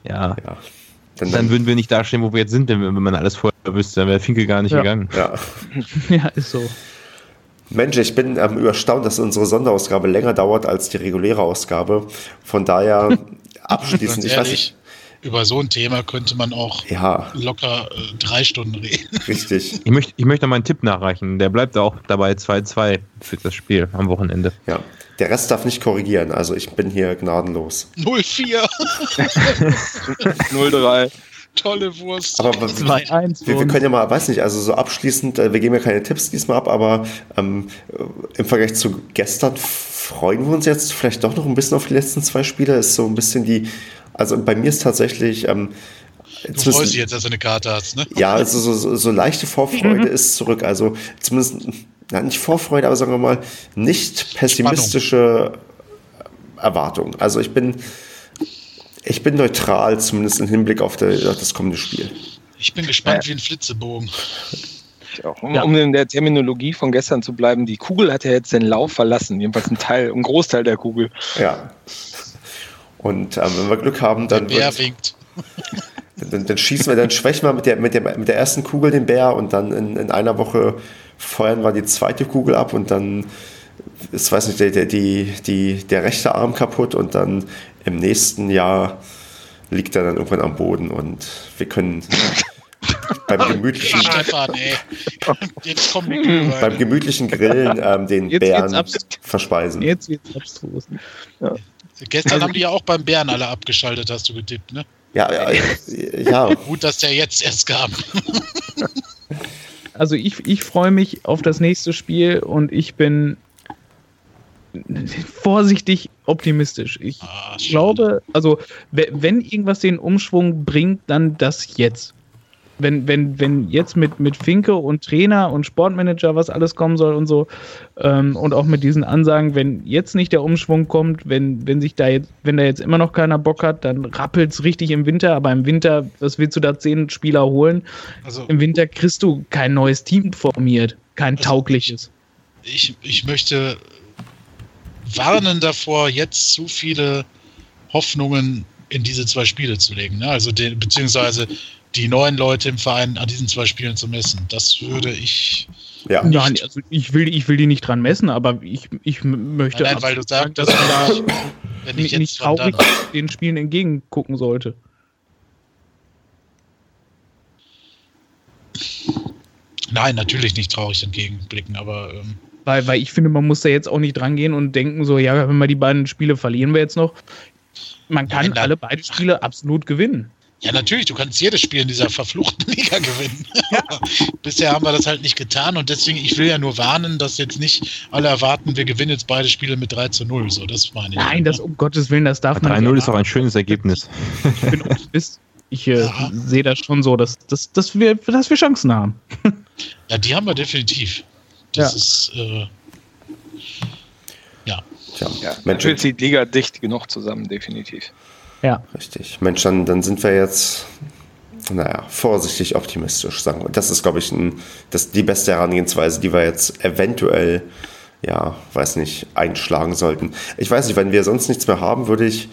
Ja. ja dann, dann, würden wir nicht dastehen, wo wir jetzt sind, wenn, wenn man alles vorher wüsste, dann wäre Finkel gar nicht gegangen. Ja. ja, ist so. Mensch, ich bin ähm, überstaunt, dass unsere Sonderausgabe länger dauert als die reguläre Ausgabe. Von daher abschließend. ich weiß nicht. Über so ein Thema könnte man auch ja. locker äh, drei Stunden reden. Richtig. Ich möchte, ich möchte mal einen Tipp nachreichen. Der bleibt auch dabei 2-2 für das Spiel am Wochenende. Ja. Der Rest darf nicht korrigieren. Also ich bin hier gnadenlos. 0-4. 0-3. Tolle Wurst. Aber 2-1. Wir, wir, können ja mal, weiß nicht, also so abschließend, äh, wir geben ja keine Tipps diesmal ab, aber ähm, im Vergleich zu gestern freuen wir uns jetzt vielleicht doch noch ein bisschen auf die letzten zwei Spiele. Ist so ein bisschen die, also bei mir ist tatsächlich. Ähm, du freust dich jetzt, dass du eine Karte hast, ne? Ja, also so, so, so leichte Vorfreude mhm. ist zurück. Also zumindest, na, nicht Vorfreude, aber sagen wir mal, nicht pessimistische Spannung. Erwartung. Also ich bin, ich bin neutral, zumindest im Hinblick auf, der, auf das kommende Spiel. Ich bin gespannt ja. wie ein Flitzebogen. Um, ja. um, in der Terminologie von gestern zu bleiben, die Kugel hat ja jetzt den Lauf verlassen, jedenfalls ein Teil, ein Großteil der Kugel. Ja. Und äh, wenn wir Glück haben, dann. Der Bär winkt. Dann, dann, schießen wir, dann schwächen wir mit der, mit, der, mit der ersten Kugel den Bär und dann in, in einer Woche feuern wir die zweite Kugel ab und dann ist, weiß nicht, der, der, die, die, der rechte Arm kaputt und dann im nächsten Jahr liegt er dann irgendwann am Boden und wir können beim gemütlichen Stefan, ey. Jetzt kommen die beim gemütlichen Grillen ähm, den jetzt Bären verspeisen. Jetzt wird's abstrus. Ja. Gestern also, haben die ja auch beim Bären alle abgeschaltet, hast du getippt, ne? Ja, ja, ja. Gut, dass der jetzt erst kam. Also ich, ich freue mich auf das nächste Spiel und ich bin vorsichtig optimistisch. Ich ah, glaube, also wenn irgendwas den Umschwung bringt, dann das jetzt. Wenn, wenn, wenn jetzt mit, mit Finke und Trainer und Sportmanager was alles kommen soll und so, ähm, und auch mit diesen Ansagen, wenn jetzt nicht der Umschwung kommt, wenn, wenn sich da jetzt, wenn da jetzt immer noch keiner Bock hat, dann rappelt es richtig im Winter, aber im Winter, was willst du da zehn Spieler holen? Also, Im Winter kriegst du kein neues Team formiert, kein also taugliches. Ich, ich möchte warnen davor, jetzt zu viele Hoffnungen in diese zwei Spiele zu legen. Ne? Also den, beziehungsweise die neuen Leute im Verein an diesen zwei Spielen zu messen. Das würde ich. Ja, nein, also ich will, ich will die nicht dran messen, aber ich, ich möchte. Nein, nein weil du sagst, dass man da wenn ich nicht traurig den Spielen entgegengucken sollte. Nein, natürlich nicht traurig entgegenblicken, aber. Ähm weil, weil ich finde, man muss da jetzt auch nicht dran gehen und denken, so, ja, wenn wir die beiden Spiele verlieren wir jetzt noch. Man kann Nein, alle beide Spiele absolut gewinnen. Ja, natürlich, du kannst jedes Spiel in dieser verfluchten Liga gewinnen. Ja. Bisher haben wir das halt nicht getan und deswegen, ich will ja nur warnen, dass jetzt nicht alle erwarten, wir gewinnen jetzt beide Spiele mit 3 zu 0. So, das meine ich. Nein, das um Gottes Willen, das darf man nicht. 3-0 ist auch ein schönes Ergebnis. Ich bin Optimist. Ich äh, ja. sehe das schon so, dass, dass, dass, wir, dass wir Chancen haben. Ja, die haben wir definitiv. Das ja. ist, äh, ja. Tja, ja. Die Liga dicht genug zusammen, definitiv. Ja. Richtig. Mensch, dann, dann sind wir jetzt, naja, vorsichtig optimistisch, sagen wir. Das ist, glaube ich, ein, das, die beste Herangehensweise, die wir jetzt eventuell, ja, weiß nicht, einschlagen sollten. Ich weiß nicht, wenn wir sonst nichts mehr haben, würde ich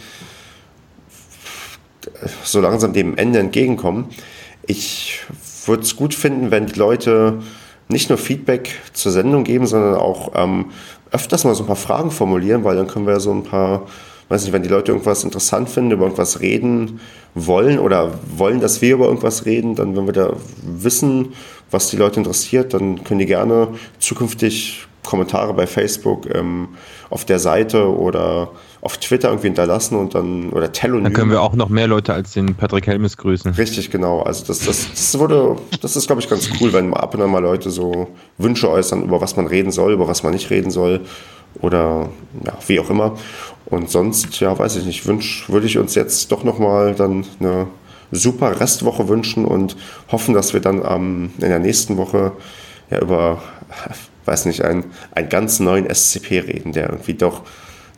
so langsam dem Ende entgegenkommen. Ich würde es gut finden, wenn die Leute nicht nur Feedback zur Sendung geben, sondern auch ähm, öfters mal so ein paar Fragen formulieren, weil dann können wir so ein paar, weiß nicht, wenn die Leute irgendwas interessant finden, über irgendwas reden wollen oder wollen, dass wir über irgendwas reden, dann, wenn wir da wissen, was die Leute interessiert, dann können die gerne zukünftig Kommentare bei Facebook ähm, auf der Seite oder auf Twitter irgendwie hinterlassen und dann, oder Telonym. Dann können wir auch noch mehr Leute als den Patrick Helmes grüßen. Richtig, genau. Also das, das, das wurde, das ist, glaube ich, ganz cool, wenn ab und an mal Leute so Wünsche äußern, über was man reden soll, über was man nicht reden soll oder ja, wie auch immer. Und sonst, ja, weiß ich nicht, wünsch, würde ich uns jetzt doch nochmal dann eine super Restwoche wünschen und hoffen, dass wir dann ähm, in der nächsten Woche ja über, weiß nicht, einen, einen ganz neuen SCP reden, der irgendwie doch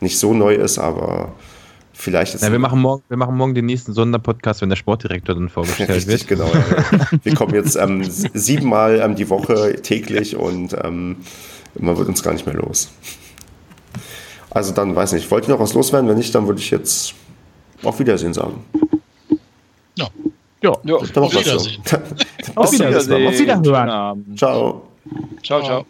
nicht so neu ist, aber vielleicht ist. Ja, wir, machen morgen, wir machen morgen den nächsten Sonderpodcast, wenn der Sportdirektor dann vorgestellt Richtig, wird. Genau. Ja. wir kommen jetzt ähm, siebenmal ähm, die Woche täglich und ähm, man wird uns gar nicht mehr los. Also dann weiß nicht, wollt ihr noch was loswerden? Wenn nicht, dann würde ich jetzt auf Wiedersehen sagen. Ja. Ja, ja. auf Wiedersehen. auf Wiedersehen. Auf Wiederhören. Ciao. Ciao, ciao.